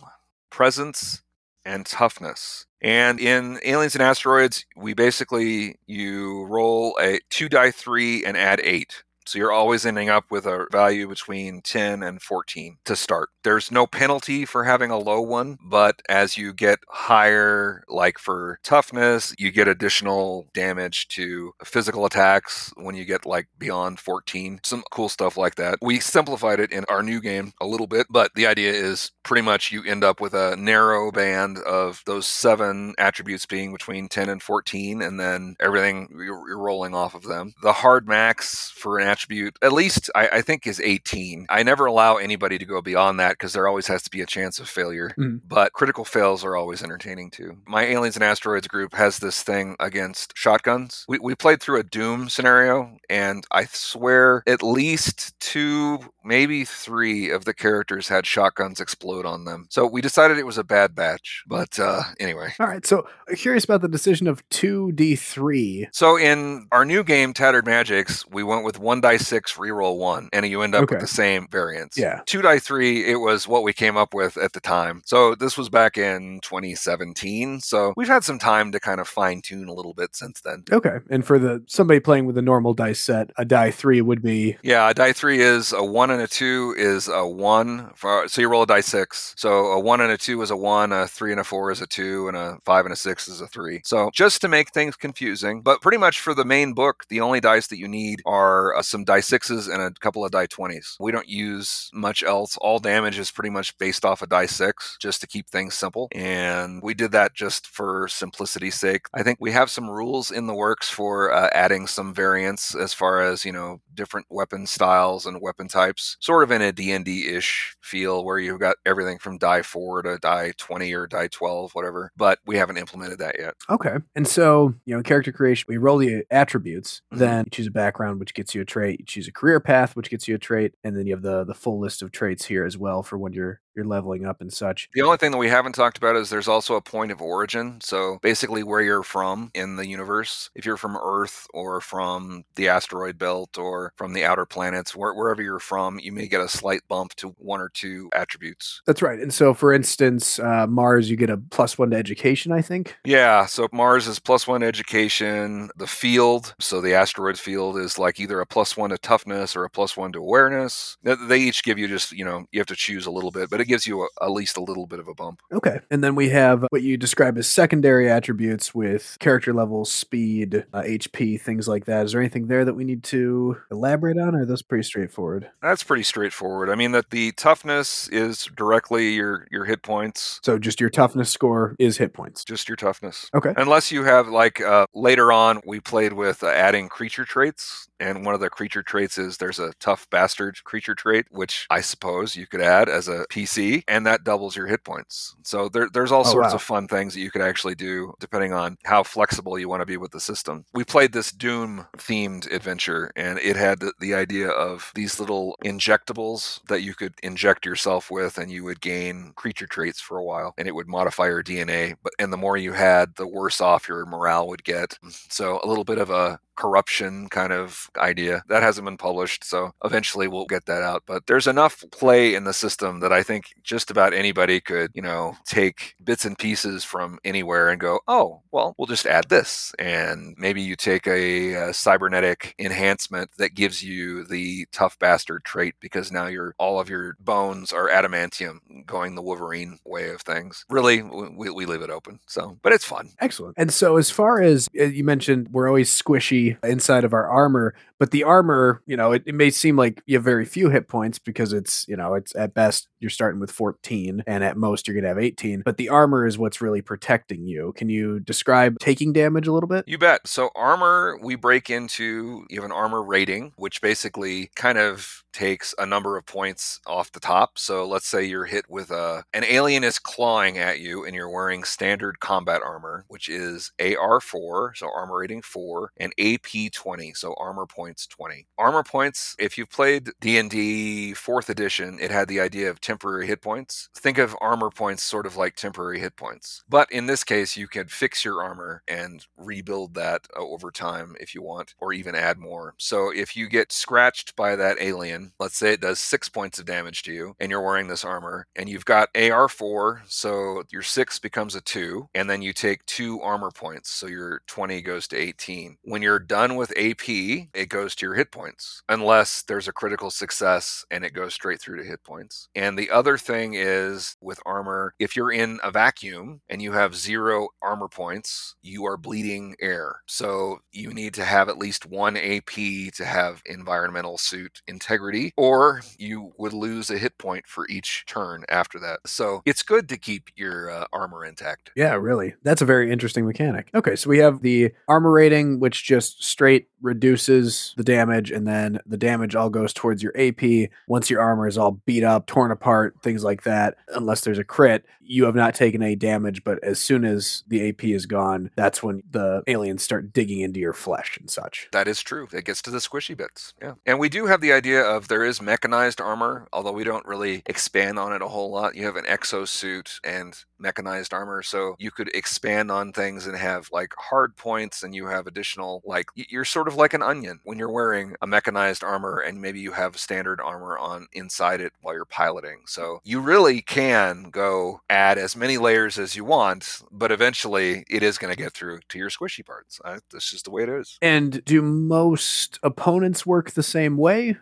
[SPEAKER 2] presence, and toughness. And in Aliens and Asteroids, we basically you roll a two die three and add eight. So you're always ending up with a value between 10 and 14 to start. There's no penalty for having a low one, but as you get higher, like for toughness, you get additional damage to physical attacks when you get like beyond 14. Some cool stuff like that. We simplified it in our new game a little bit, but the idea is pretty much you end up with a narrow band of those seven attributes being between 10 and 14, and then everything you're, rolling off of them. The hard max for an attribute, at least I, I think, is 18. I never allow anybody to go beyond that because there always has to be a chance of failure.
[SPEAKER 1] Mhm.
[SPEAKER 2] But critical fails are always entertaining too. My Aliens and Asteroids group has this thing against shotguns. We, we played through a Doom scenario, and I swear at least two, maybe three of the characters had shotguns explode on them. So we decided it was a bad batch. But uh, anyway.
[SPEAKER 1] All right. So uh, curious about the decision of 2d3.
[SPEAKER 2] So in our new game, Tattered Magics, we went with one die six, reroll one, and you end up
[SPEAKER 1] Okay.
[SPEAKER 2] with the same variance.
[SPEAKER 1] Yeah.
[SPEAKER 2] Two die three, it was what we came up with at the time. So this was back in 2017. So we've had some time to kind of fine tune a little bit since then.
[SPEAKER 1] Okay. And for the somebody playing with a normal dice set, a die 3 would be
[SPEAKER 2] Yeah, a die three is a one and a two is a one. For, so you roll a die six. So a one and a two is a one, a three and a four is a two, and a five and a six is a three. So just to make things confusing, but pretty much for the main book, the only dice that you need are uh, some die sixes and a couple of die twenties. We don't use much else. All damage is pretty much based off a die six, just to keep things simple. And we did that just for simplicity's sake. I think we have some rules in the works for uh, adding some variants as far as you know different weapon styles and weapon types, sort of in a D&D ish feel where you've got everything from die four to die twenty or die twelve, whatever. But we haven't implemented that yet.
[SPEAKER 1] Okay. And so, you know, character creation, we roll the attributes,
[SPEAKER 2] Mhm.
[SPEAKER 1] then you choose a background, which gets you a trait. You choose a career path, which gets you a trait. And then you have the the full list of traits here as well for when you're you're leveling up and such.
[SPEAKER 2] The only thing that we haven't talked about is there's also a point of origin. So basically, where you're from in the universe. If you're from Earth or from the asteroid belt or from the outer planets, where, wherever you're from, you may get a slight bump to one or two attributes.
[SPEAKER 1] That's right. And so, for instance, uh, Mars, you get a plus one to education, I think.
[SPEAKER 2] Yeah, so Mars is plus one education. The field, so the asteroid field, is like either a plus one to toughness or a plus one to awareness. They- They each give you just, you know, you have to choose a little bit, but it gives you a, at least a little bit of a bump.
[SPEAKER 1] Okay. And then we have what you describe as secondary attributes with character level, speed, uh, HP, things like that. Is there anything there that we need to elaborate on, or are those pretty straightforward?
[SPEAKER 2] That's pretty straightforward. I mean that the toughness is directly your your hit points,
[SPEAKER 1] So, just your toughness score is hit points.
[SPEAKER 2] just your toughness.
[SPEAKER 1] Okay.
[SPEAKER 2] Unless you have like uh, later on, we played with uh, adding creature traits, and one of the creature traits is there's a tough bastard creature trait, which I suppose you could add as a PC, and that doubles your hit points. So there, there's all
[SPEAKER 1] Oh,
[SPEAKER 2] sorts
[SPEAKER 1] wow.
[SPEAKER 2] of fun things that you could actually do depending on how flexible you want to be with the system. We played this Doom themed adventure, and it had the, the idea of these little injectables that you could inject yourself with, and you would gain creature traits for a while, and it would modify your DNA. But and the more you had, the worse off your morale would get. So a little bit of a corruption kind of idea that hasn't been published so eventually we'll get that out but there's enough play in the system that i think just about anybody could you know take bits and pieces from anywhere and go oh well we'll just add this and maybe you take a, uh cybernetic enhancement that gives you the tough bastard trait because now your all of your bones are adamantium going the wolverine way of things really we, we leave it open so but it's fun
[SPEAKER 1] Excellent. And so, as far as uh, you mentioned, we're always squishy inside of our armor, but the armor, you know, it, it may seem like you have very few hit points because it's, you know, it's at best you're starting with 14 and at most you're going to have 18, but the armor is what's really protecting you. Can you describe taking damage a little bit?
[SPEAKER 2] You bet. So armor, we break into you have an armor rating, which basically kind of takes a number of points off the top. So let's say you're hit with a an alien is clawing at you and you're wearing standard combat armor, which is AR4, so armor rating 4, and AP 20, so armor points 20. Armor points, if you've played D&D 4th edition, it had the idea of temporary hit points. Think of armor points sort of like temporary hit points. But in this case, you can fix your armor and rebuild that uh, over time if you want, or even add more. So if you get scratched by that alien let's say it does six points of damage to you, and you're wearing this armor, and you've got AR4, so your six becomes a two, and then you take two armor points, so your 20 goes to 18. When you're done with AP, it goes to your hit points, unless there's a critical success and it goes straight through to hit points. And the other thing is with armor, if you're in a vacuum and you have zero armor points, you are bleeding air. So you need to have at least one AP to have environmental suit integrity, or you would lose a hit point for each turn after that. So it's good to keep your uh, armor intact.
[SPEAKER 1] Yeah, really. That's a very interesting mechanic. Okay, so we have the armor rating, which just straight reduces the damage, and then the damage all goes towards your AP. Once your armor is all beat up, torn apart, things like that, unless there's a crit, you have not taken any damage. But as soon as the AP is gone, that's when the aliens start digging into your flesh and such.
[SPEAKER 2] That is true. It gets to the squishy bits. Yeah. And we do have the idea of there is mechanized armor, although we don't really expand on it a whole lot. You have an exosuit and mechanized armor, so you could expand on things and have like hard points and you have additional like you're sort of like an onion when you're wearing a mechanized armor and maybe you have standard armor on inside it while you're piloting. So you really can go add as many layers as you want, but eventually it is going to get through to your squishy parts. Uh, that's just the way it is.
[SPEAKER 1] And do most opponents work the same way?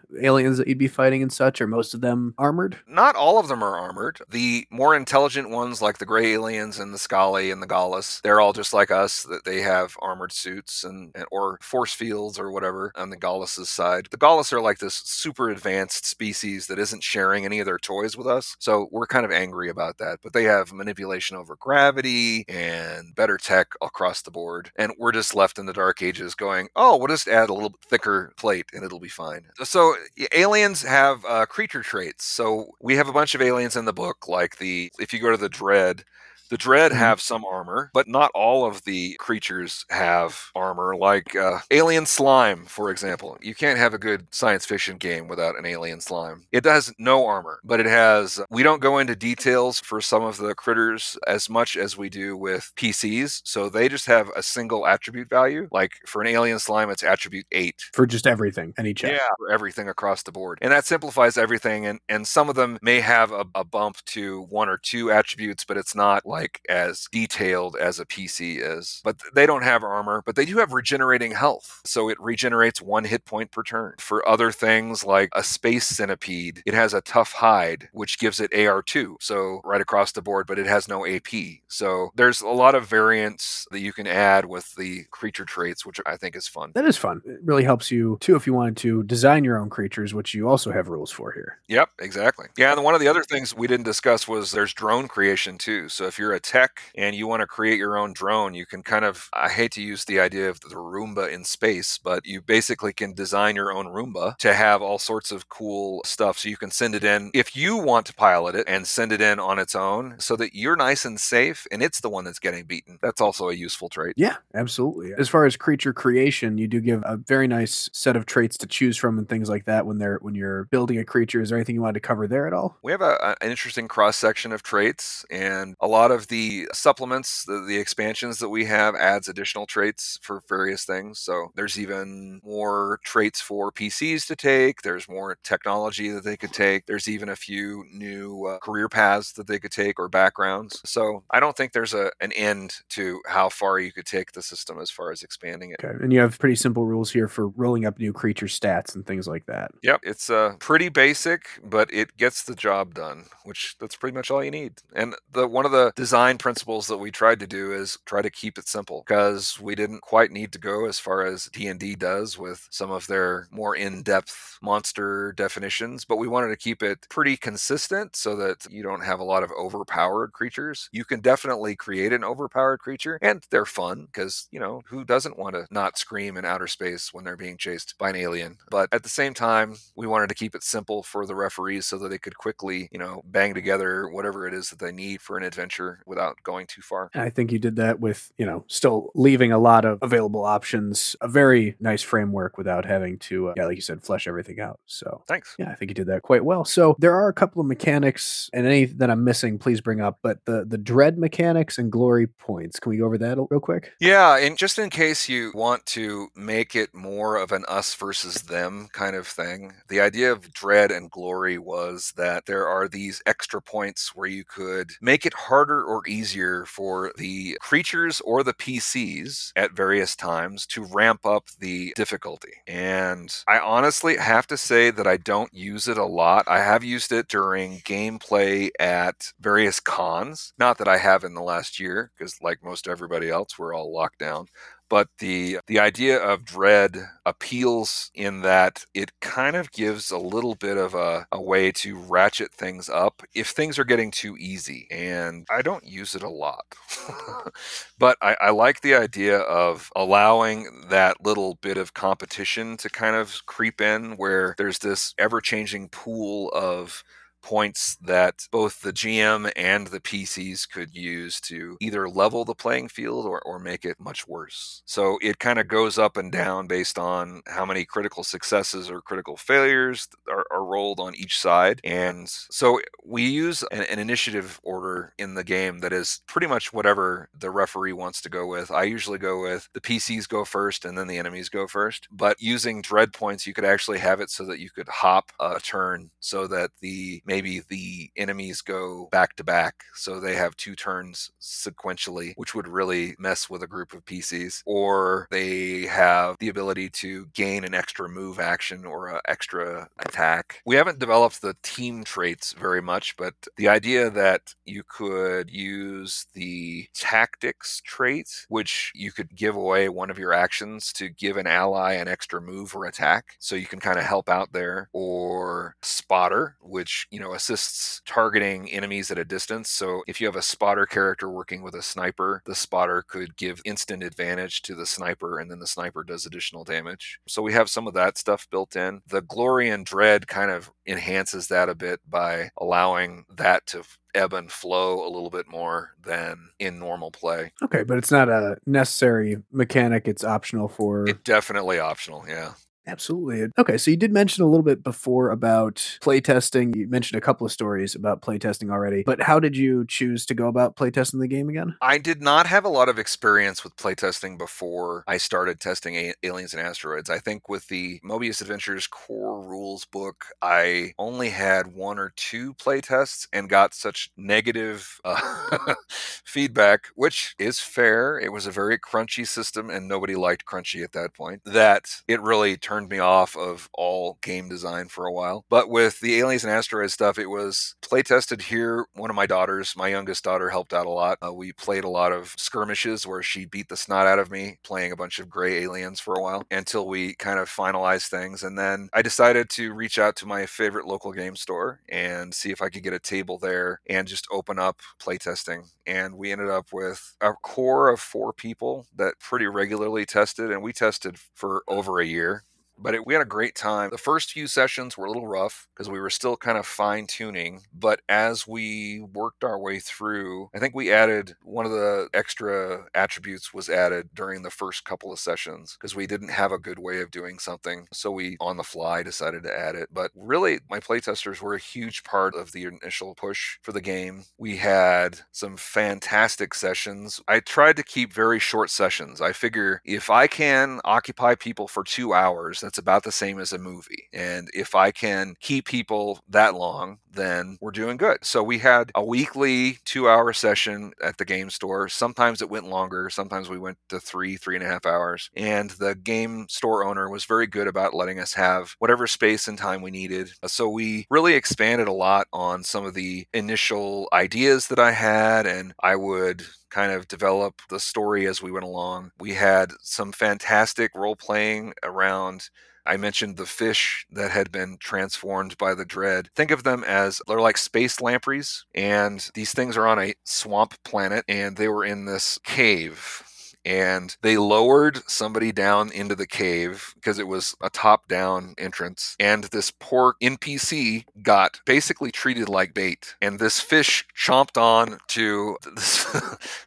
[SPEAKER 1] Aliens that you'd be fighting and such, are most of them armored?
[SPEAKER 2] Not all of them are armored. The more intelligent ones, like the gray aliens and the Scali and the Gallus, they're all just like us. That they have armored suits and, and or force fields or whatever on the Gallus's side. The Gallus are like this super advanced species that isn't sharing any of their toys with us, so we're kind of angry about that. But they have manipulation over gravity and better tech across the board, and we're just left in the dark ages going, "Oh, we'll just add a little thicker plate and it'll be fine." So aliens have uh, creature traits. So we have a bunch of aliens in the book, like the if you go to the Dread the Dread
[SPEAKER 1] Mhm.
[SPEAKER 2] have some armor, but not all of the creatures have armor, like uh, Alien Slime, for example. You can't have a good science fiction game without an alien slime. It has no armor, but it has. We don't go into details for some of the critters as much as we do with PCs, so they just have a single attribute value. Like for an alien slime, it's attribute 8
[SPEAKER 1] For just everything, any check.
[SPEAKER 2] yeah, for everything across the board. And that simplifies everything. And, and some of them may have a, a bump to one or two attributes, but it's not like as detailed as a PC is. But they don't have armor, but they do have regenerating health. So it regenerates one hit point per turn. For other things like a space centipede, it has a tough hide, which gives it AR2. So right across the board, but it has no AP. So there's a lot of variants that you can add with the creature traits, which I think is fun.
[SPEAKER 1] That is fun. It really helps you too if you wanted to design your own creatures, which you also have rules for here.
[SPEAKER 2] Yep, exactly. Yeah, and one of the other things we didn't discuss was there's drone creation too. So if you're a tech and you want to create your own drone, you can kind of I hate to use the idea of the Roomba in space, but you basically can design your own Roomba to have all sorts of cool stuff. So you can send it in if you want to pilot it and send it in on its own so that you're nice and safe and it's the one that's getting beaten. That's also a useful trait.
[SPEAKER 1] Yeah, absolutely. As far as creature creation, you do give a very nice set of traits to choose from and things like that when they're when you're building a creature. Is there anything you wanted to cover there at all?
[SPEAKER 2] We have a- an interesting cross section of traits, and a lot of the supplements, the, the expansions that we have, adds additional traits for various things. So there's even more traits for PCs to take. There's more technology that they could take. There's even a few new uh, career paths that they could take or backgrounds. So I don't think there's a an end to how far you could take the system as far as expanding it.
[SPEAKER 1] Okay. And you have pretty simple rules here for rolling up new creature stats and things like that.
[SPEAKER 2] Yep, it's uh, pretty basic, but it gets the job done, which that's pretty much all you need. And the one of the design principles that we tried to do is try to keep it simple because we didn't quite need to go as far as D&D does with some of their more in-depth monster definitions, but we wanted to keep it pretty consistent so that you don't have a lot of overpowered creatures. You can definitely create an overpowered creature and they're fun because, you know, who doesn't want to not scream in outer space when they're being chased by an alien? But at the same time, we wanted to keep it simple for the referees so that they could quickly, you know, bang together whatever it is that they need for an adventure there without going too far.
[SPEAKER 1] And I think you did that with, you know, still leaving a lot of available options, a very nice framework without having to, uh, yeah, like you said, flesh everything out. So
[SPEAKER 2] Thanks.
[SPEAKER 1] yeah, I think you did that quite well. So there are a couple of mechanics, and any that I'm missing, please bring up. But the the dread mechanics and glory points, can we go over that real quick?
[SPEAKER 2] Yeah, and just in case you want to make it more of an us versus them kind of thing, the idea of dread and glory was that there are these extra points where you could make it harder or easier for the creatures or the PCs at various times to ramp up the difficulty. And I honestly have to say that I don't use it a lot. I have used it during gameplay at various cons. Not that I have in the last year, because like most everybody else, we're all locked down but the the idea of dread appeals in that it kind of gives a little bit of a, a way to ratchet things up if things are getting too easy and i don't use it a lot. But I, I like the idea of allowing that little bit of competition to kind of creep in where there's this ever-changing pool of points that both the GM and the PCs could use to either level the playing field or, or make it much worse. So it kind of goes up and down based on how many critical successes or critical failures are, are rolled on each side. And so we use an, an initiative order in the game that is pretty much whatever the referee wants to go with. I usually go with the PCs go first and then the enemies go first. But using dread points, you could actually have it so that you could hop a turn so that the maybe the enemies go back to back. So they have two turns sequentially, which would really mess with a group of PCs. Or they have the ability to gain an extra move action or an extra attack. We haven't developed the team traits very much, but the idea that you could use the tactics trait, which you could give away one of your actions to give an ally an extra move or attack. So you can kind of help out there. Or spotter, which, you know, assists targeting enemies at a distance. So if you have a spotter character working with a sniper, the spotter could give instant advantage to the sniper, and then the sniper does additional damage. So we have some of that stuff built in. The glory and dread kind of enhances that a bit by allowing that to ebb and flow a little bit more than in normal play.
[SPEAKER 1] Okay, but it's not a necessary mechanic. It's optional for.
[SPEAKER 2] It definitely optional, yeah.
[SPEAKER 1] Absolutely. Okay, so you did mention a little bit before about playtesting. You mentioned a couple of stories about playtesting already, but how did you choose to go about playtesting the game again?
[SPEAKER 2] I did not have a lot of experience with playtesting before I started testing a- Aliens and Asteroids. I think with the Moebius Adventures core rules book, I only had one or two playtests and got such negative uh, feedback, which is fair. It was a very crunchy system and nobody liked crunchy at that point, that it really turned turned me off of all game design for a while. But with the aliens and asteroids stuff, it was play tested here. One of my daughters, my youngest daughter, helped out a lot. Uh, we played a lot of skirmishes where she beat the snot out of me playing a bunch of gray aliens for a while until we kind of finalized things. And then I decided to reach out to my favorite local game store and see if I could get a table there and just open up playtesting. And we ended up with a core of four people that pretty regularly tested, and we tested for over a year but it, we had a great time. The first few sessions were a little rough because we were still kind of fine tuning. But as we worked our way through, I think we added one of the extra attributes was added during the first couple of sessions because we didn't have a good way of doing something. So we on the fly decided to add it. But really, my playtesters were a huge part of the initial push for the game. We had some fantastic sessions. I tried to keep very short sessions. I figure if I can occupy people for two hours, that's about the same as a movie. And if I can keep people that long, then we're doing good. So we had a weekly two hour session at the game store. Sometimes it went longer. Sometimes we went to three, three and a half hours. And the game store owner was very good about letting us have whatever space and time we needed. So we really expanded a lot on some of the initial ideas that I had. And I would kind of develop the story as we went along. We had some fantastic role playing around I mentioned the fish that had been transformed by the dread. Think of them as they're like space lampreys, and these things are on a swamp planet, and they were in this cave and they lowered somebody down into the cave because it was a top down entrance. And this poor NPC got basically treated like bait. And this fish chomped on to this,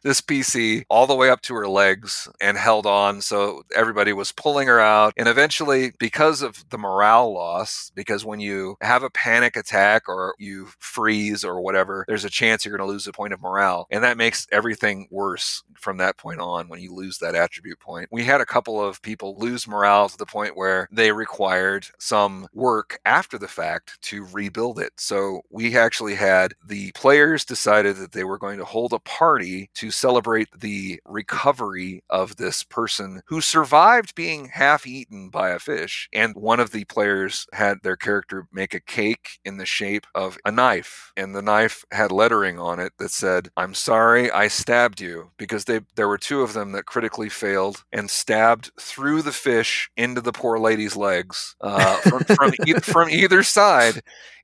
[SPEAKER 2] this PC all the way up to her legs and held on. So everybody was pulling her out. And eventually, because of the morale loss, because when you have a panic attack or you freeze or whatever, there's a chance you're going to lose a point of morale. And that makes everything worse from that point on when you lose that attribute point. We had a couple of people lose morale to the point where they required some work after the fact to rebuild it. So we actually had the players decided that they were going to hold a party to celebrate the recovery of this person who survived being half eaten by a fish. And one of the players had their character make a cake in the shape of a knife. And the knife had lettering on it that said, I'm sorry I stabbed you because they there were two of them that critically failed and stabbed through the fish into the poor lady's legs uh, from, from, e- from either side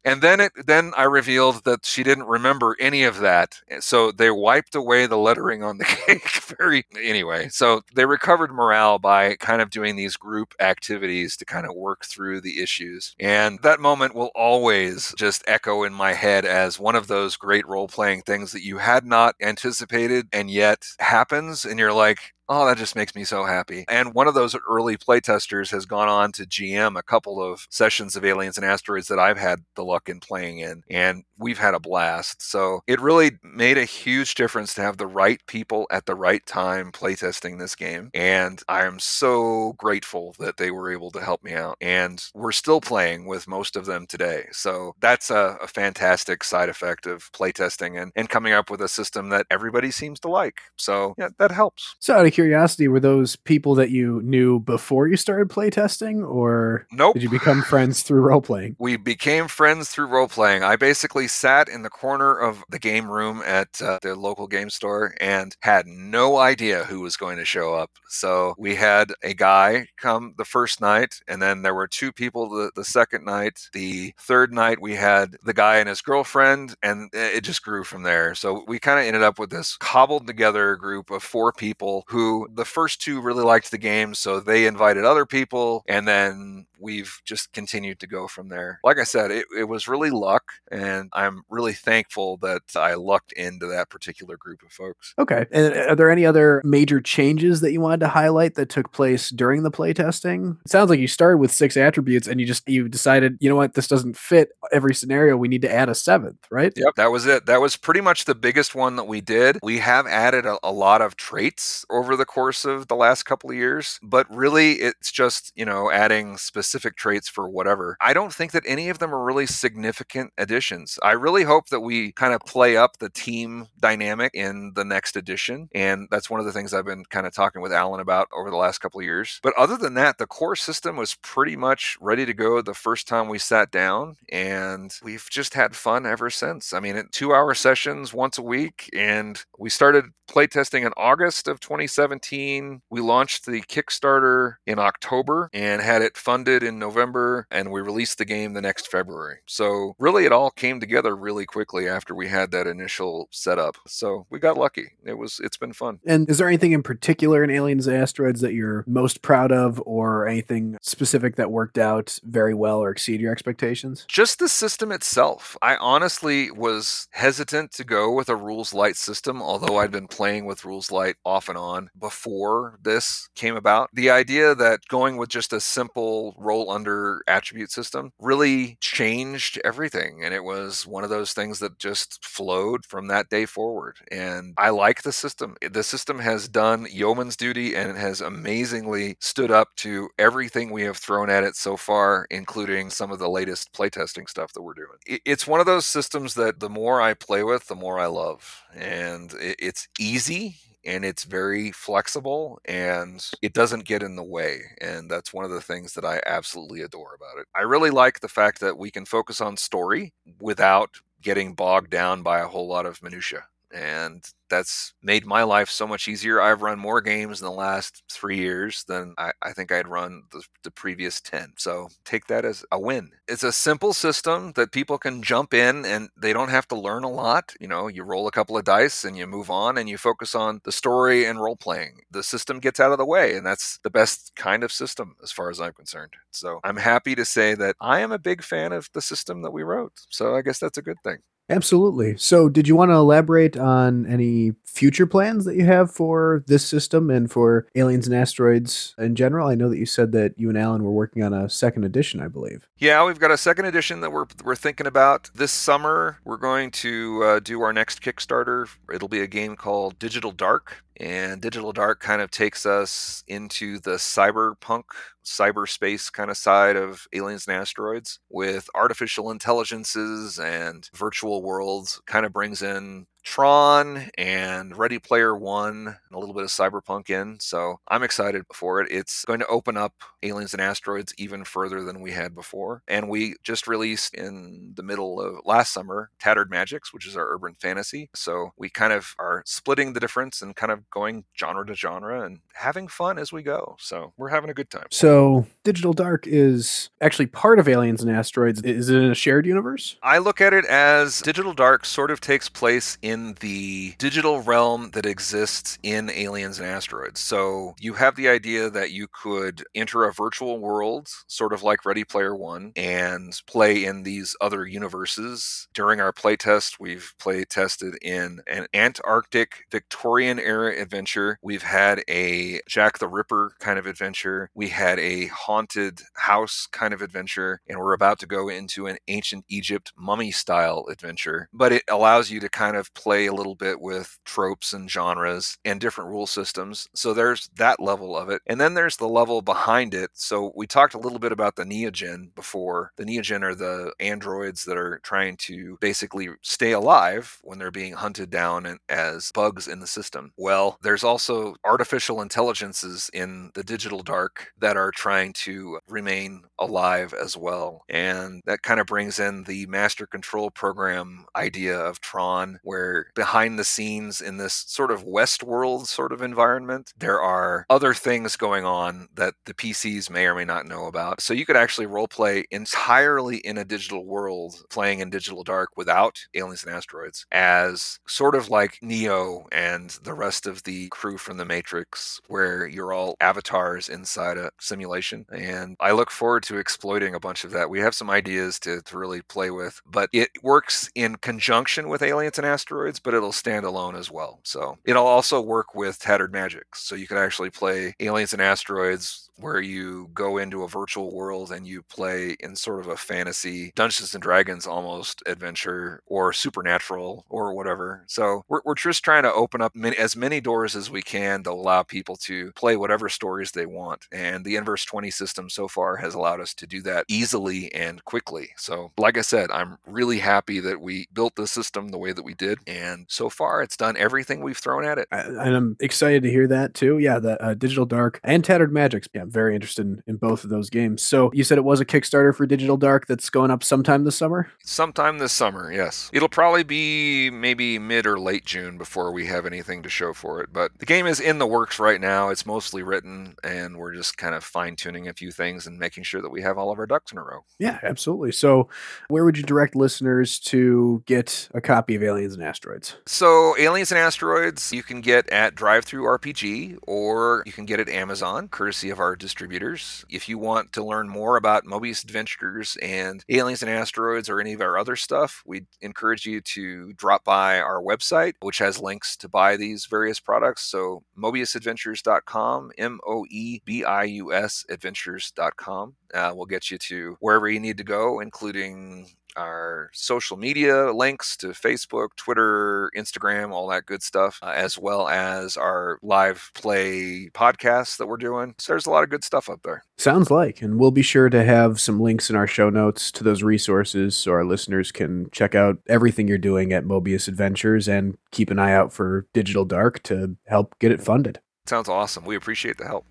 [SPEAKER 2] and then it then I revealed that she didn't remember any of that. So they wiped away the lettering on the cake. Very anyway. So they recovered morale by kind of doing these group activities to kind of work through the issues. And that moment will always just echo in my head as one of those great role playing things that you had not anticipated and yet happens and you're like Oh, that just makes me so happy. And one of those early playtesters has gone on to GM a couple of sessions of Aliens and Asteroids that I've had the luck in playing in. And we've had a blast. So it really made a huge difference to have the right people at the right time playtesting this game. And I am so grateful that they were able to help me out. And we're still playing with most of them today. So that's a, a fantastic side effect of playtesting and, and coming up with a system that everybody seems to like. So yeah, that helps.
[SPEAKER 1] So out of curiosity, were those people that you knew before you started playtesting or
[SPEAKER 2] nope.
[SPEAKER 1] did you become friends through role playing?
[SPEAKER 2] We became friends through role playing. I basically sat in the corner of the game room at uh, the local game store and had no idea who was going to show up. So we had a guy come the first night, and then there were two people the, the second night. The third night, we had the guy and his girlfriend, and it just grew from there. So we kind of ended up with this cobbled together group of four people who the first two really liked the game, so they invited other people, and then we've just continued to go from there. Like I said, it, it was really luck, and I'm really thankful that I lucked into that particular group of folks.
[SPEAKER 1] Okay. And uh, are there any other major changes that you wanted to highlight that took place during the playtesting? It sounds like you started with six attributes and you just you decided, you know what, this doesn't fit every scenario. We need to add a seventh, right?
[SPEAKER 2] Yep, that was it. That was pretty much the biggest one that we did. We have added a, a lot of traits over the course of the last couple of years, but really it's just, you know, adding specific traits for whatever. I don't think that any of them are really significant additions. I really hope that we kind of play up the team dynamic in the next edition. And that's one of the things I've been kind of talking with Alan about over the last couple of years. But other than that, the core system was pretty much ready to go the first time we sat down. And we've just had fun ever since. I mean, two hour sessions once a week. And we started playtesting in August of 2017. We launched the Kickstarter in October and had it funded in November. And we released the game the next February. So really, it all came together really quickly after we had that initial setup. So we got lucky. It was it's been fun.
[SPEAKER 1] And is there anything in particular in Aliens and Asteroids that you're most proud of, or anything specific that worked out very well or exceed your expectations?
[SPEAKER 2] Just the system itself. I honestly was hesitant to go with a rules light system, although I'd been playing with rules light off and on before this came about. The idea that going with just a simple roll under attribute system really changed everything, and it was one of those things that just flowed from that day forward. And I like the system. Eh, the system has done yeoman's duty and it has amazingly stood up to everything we have thrown at it so far, including some of the latest playtesting stuff that we're doing. It's one of those systems that the more I play with, the more I love. And it's easy and it's very flexible and it doesn't get in the way. And that's one of the things that I absolutely adore about it. I really like the fact that we can focus on story without getting bogged down by a whole lot of minutia. And that's made my life so much easier. I've run more games in the last three years than I, I think I'd run the, the, previous 10. So take that as a win. It's a simple system that people can jump in and they don't have to learn a lot. You know, you roll a couple of dice and you move on and you focus on the story and role playing. The system gets out of the way, and that's the best kind of system as far as I'm concerned. So I'm happy to say that I am a big fan of the system that we wrote. So I guess that's a good thing.
[SPEAKER 1] Absolutely. So, did you want to elaborate on any future plans that you have for this system and for Aliens and Asteroids in general? I know that you said that you and Alan were working on a second edition, I believe.
[SPEAKER 2] Yeah, we've got a second edition that we're we're thinking about this summer. We're going to uh, do our next Kickstarter. It'll be a game called Digital Dark, and Digital Dark kind of takes us into the cyberpunk, cyberspace kind of side of aliens and asteroids with artificial intelligences and virtual worlds. Kind of brings in Tron and Ready Player One and a little bit of Cyberpunk in. So I'm excited for it. It's going to open up Aliens and Asteroids even further than we had before. And we just released in the middle of last summer Tattered Magics, which is our urban fantasy. So we kind of are splitting the difference and kind of going genre to genre and having fun as we go. So we're having a good time.
[SPEAKER 1] So Digital Dark is actually part of Aliens and Asteroids. Is it in a shared universe?
[SPEAKER 2] I look at it as Digital Dark sort of takes place in in the digital realm that exists in Aliens and Asteroids. So you have the idea that you could enter a virtual world, sort of like Ready Player One, and play in these other universes. During our playtest, we've play tested in an Antarctic Victorian era adventure. We've had a Jack the Ripper kind of adventure. We had a haunted house kind of adventure, and we're about to go into an ancient Egypt mummy style adventure. But it allows you to kind of play a little bit with tropes and genres and different rule systems. So there's that level of it. And then there's the level behind it. So we talked a little bit about the Neogen before. The Neogen are the androids that are trying to basically stay alive when they're being hunted down as bugs in the system. Well, there's also artificial intelligences in the digital dark that are trying to remain alive as well. And that kind of brings in the master control program idea of Tron, where behind the scenes in this sort of Westworld sort of environment, there are other things going on that the PCs may or may not know about. So you could actually role play entirely in a digital world, playing in Digital Dark without aliens and asteroids, as sort of like Neo and the rest of the crew from the Matrix, where you're all avatars inside a simulation. And I look forward to exploiting a bunch of that. We have some ideas to, to really play with, but it works in conjunction with aliens and asteroids Asteroids, but it'll stand alone as well. So it'll also work with Tattered Magics. So you can actually play Aliens and Asteroids where you go into a virtual world and you play in sort of a fantasy Dungeons and Dragons almost adventure or supernatural or whatever. So we're, we're just trying to open up many, as many doors as we can to allow people to play whatever stories they want. And the Inverse 20 system so far has allowed us to do that easily and quickly. So, like I said, I'm really happy that we built the system the way that we did. And so far, it's done everything we've thrown at it.
[SPEAKER 1] And I'm excited to hear that too. Yeah, the uh, Digital Dark and Tattered Magics. Yeah, I'm very interested in, in both of those games. So you said it was a Kickstarter for Digital Dark that's going up sometime this summer?
[SPEAKER 2] Sometime this summer, yes. It'll probably be maybe mid or late June before we have anything to show for it. But the game is in the works right now. It's mostly written, and we're just kind of fine tuning a few things and making sure that we have all of our ducks in a row.
[SPEAKER 1] Yeah, absolutely. So, where would you direct listeners to get a copy of Aliens and Asteroids?
[SPEAKER 2] So, Aliens and Asteroids you can get at DriveThruRPG or you can get it at Amazon, courtesy of our distributors. If you want to learn more about Moebius Adventures and Aliens and Asteroids or any of our other stuff, we encourage you to drop by our website, which has links to buy these various products. So, moebiusadventures.com, M O E B I U S adventures.com. Uh, will get you to wherever you need to go, including our social media links to Facebook, Twitter, Instagram, all that good stuff, uh, as well as our live play podcasts that we're doing. So there's a lot of good stuff up there.
[SPEAKER 1] Sounds like. And we'll be sure to have some links in our show notes to those resources so our listeners can check out everything you're doing at Moebius Adventures and keep an eye out for Digital Dark to help get it funded.
[SPEAKER 2] Sounds awesome. We appreciate the help.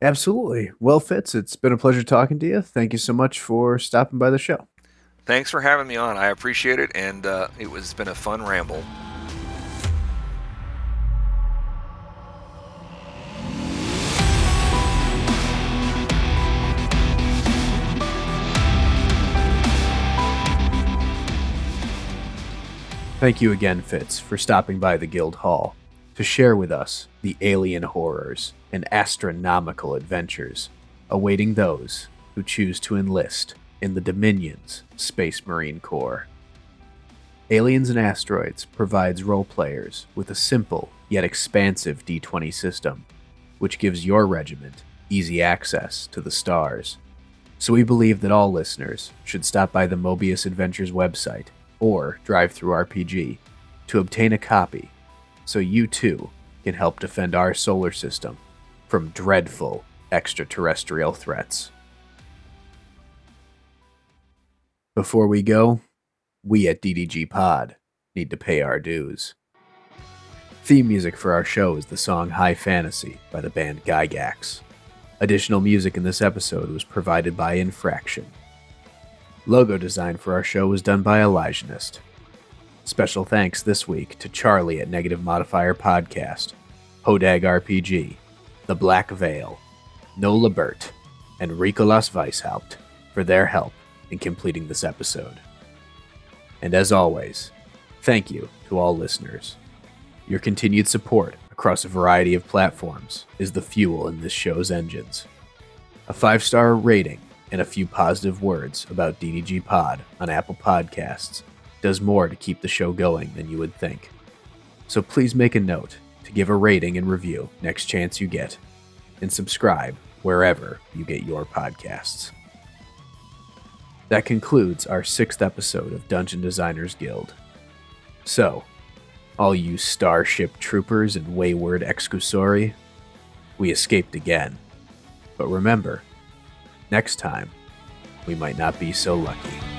[SPEAKER 1] Absolutely. Well, Fitz, it's been a pleasure talking to you. Thank you so much for stopping by the show.
[SPEAKER 2] Thanks for having me on. I appreciate it, and uh, it was been a fun ramble.
[SPEAKER 1] Thank you again, Fitz, for stopping by the Guild Hall to share with us the alien horrors and astronomical adventures awaiting those who choose to enlist in the Dominion's Space Marine Corps. Aliens and Asteroids provides role players with a simple yet expansive D20 system, which gives your regiment easy access to the stars. So we believe that all listeners should stop by the Moebius Adventures website or DriveThruRPG to obtain a copy so you too can help defend our solar system from dreadful extraterrestrial threats. Before we go, we at DDG Pod need to pay our dues. Theme music for our show is the song High Fantasy by the band Gygax. Additional music in this episode was provided by Infraction. Logo design for our show was done by Elijahist. Special thanks this week to Charley at Negative Modifier Podcast, HodagRPG, The Black Veil, Nola Burt, and Ricolas Weishaupt for their help in completing this episode. And as always, thank you to all listeners. Your continued support across a variety of platforms is the fuel in this show's engines. A five star rating and a few positive words about DDG Pod on Apple Podcasts does more to keep the show going than you would think. So please make a note to give a rating and review next chance you get, and subscribe wherever you get your podcasts. That concludes our sixth episode of Dungeon Designers Guild. So, all you starship troopers and wayward excusori, we escaped again. But remember, next time, we might not be so lucky.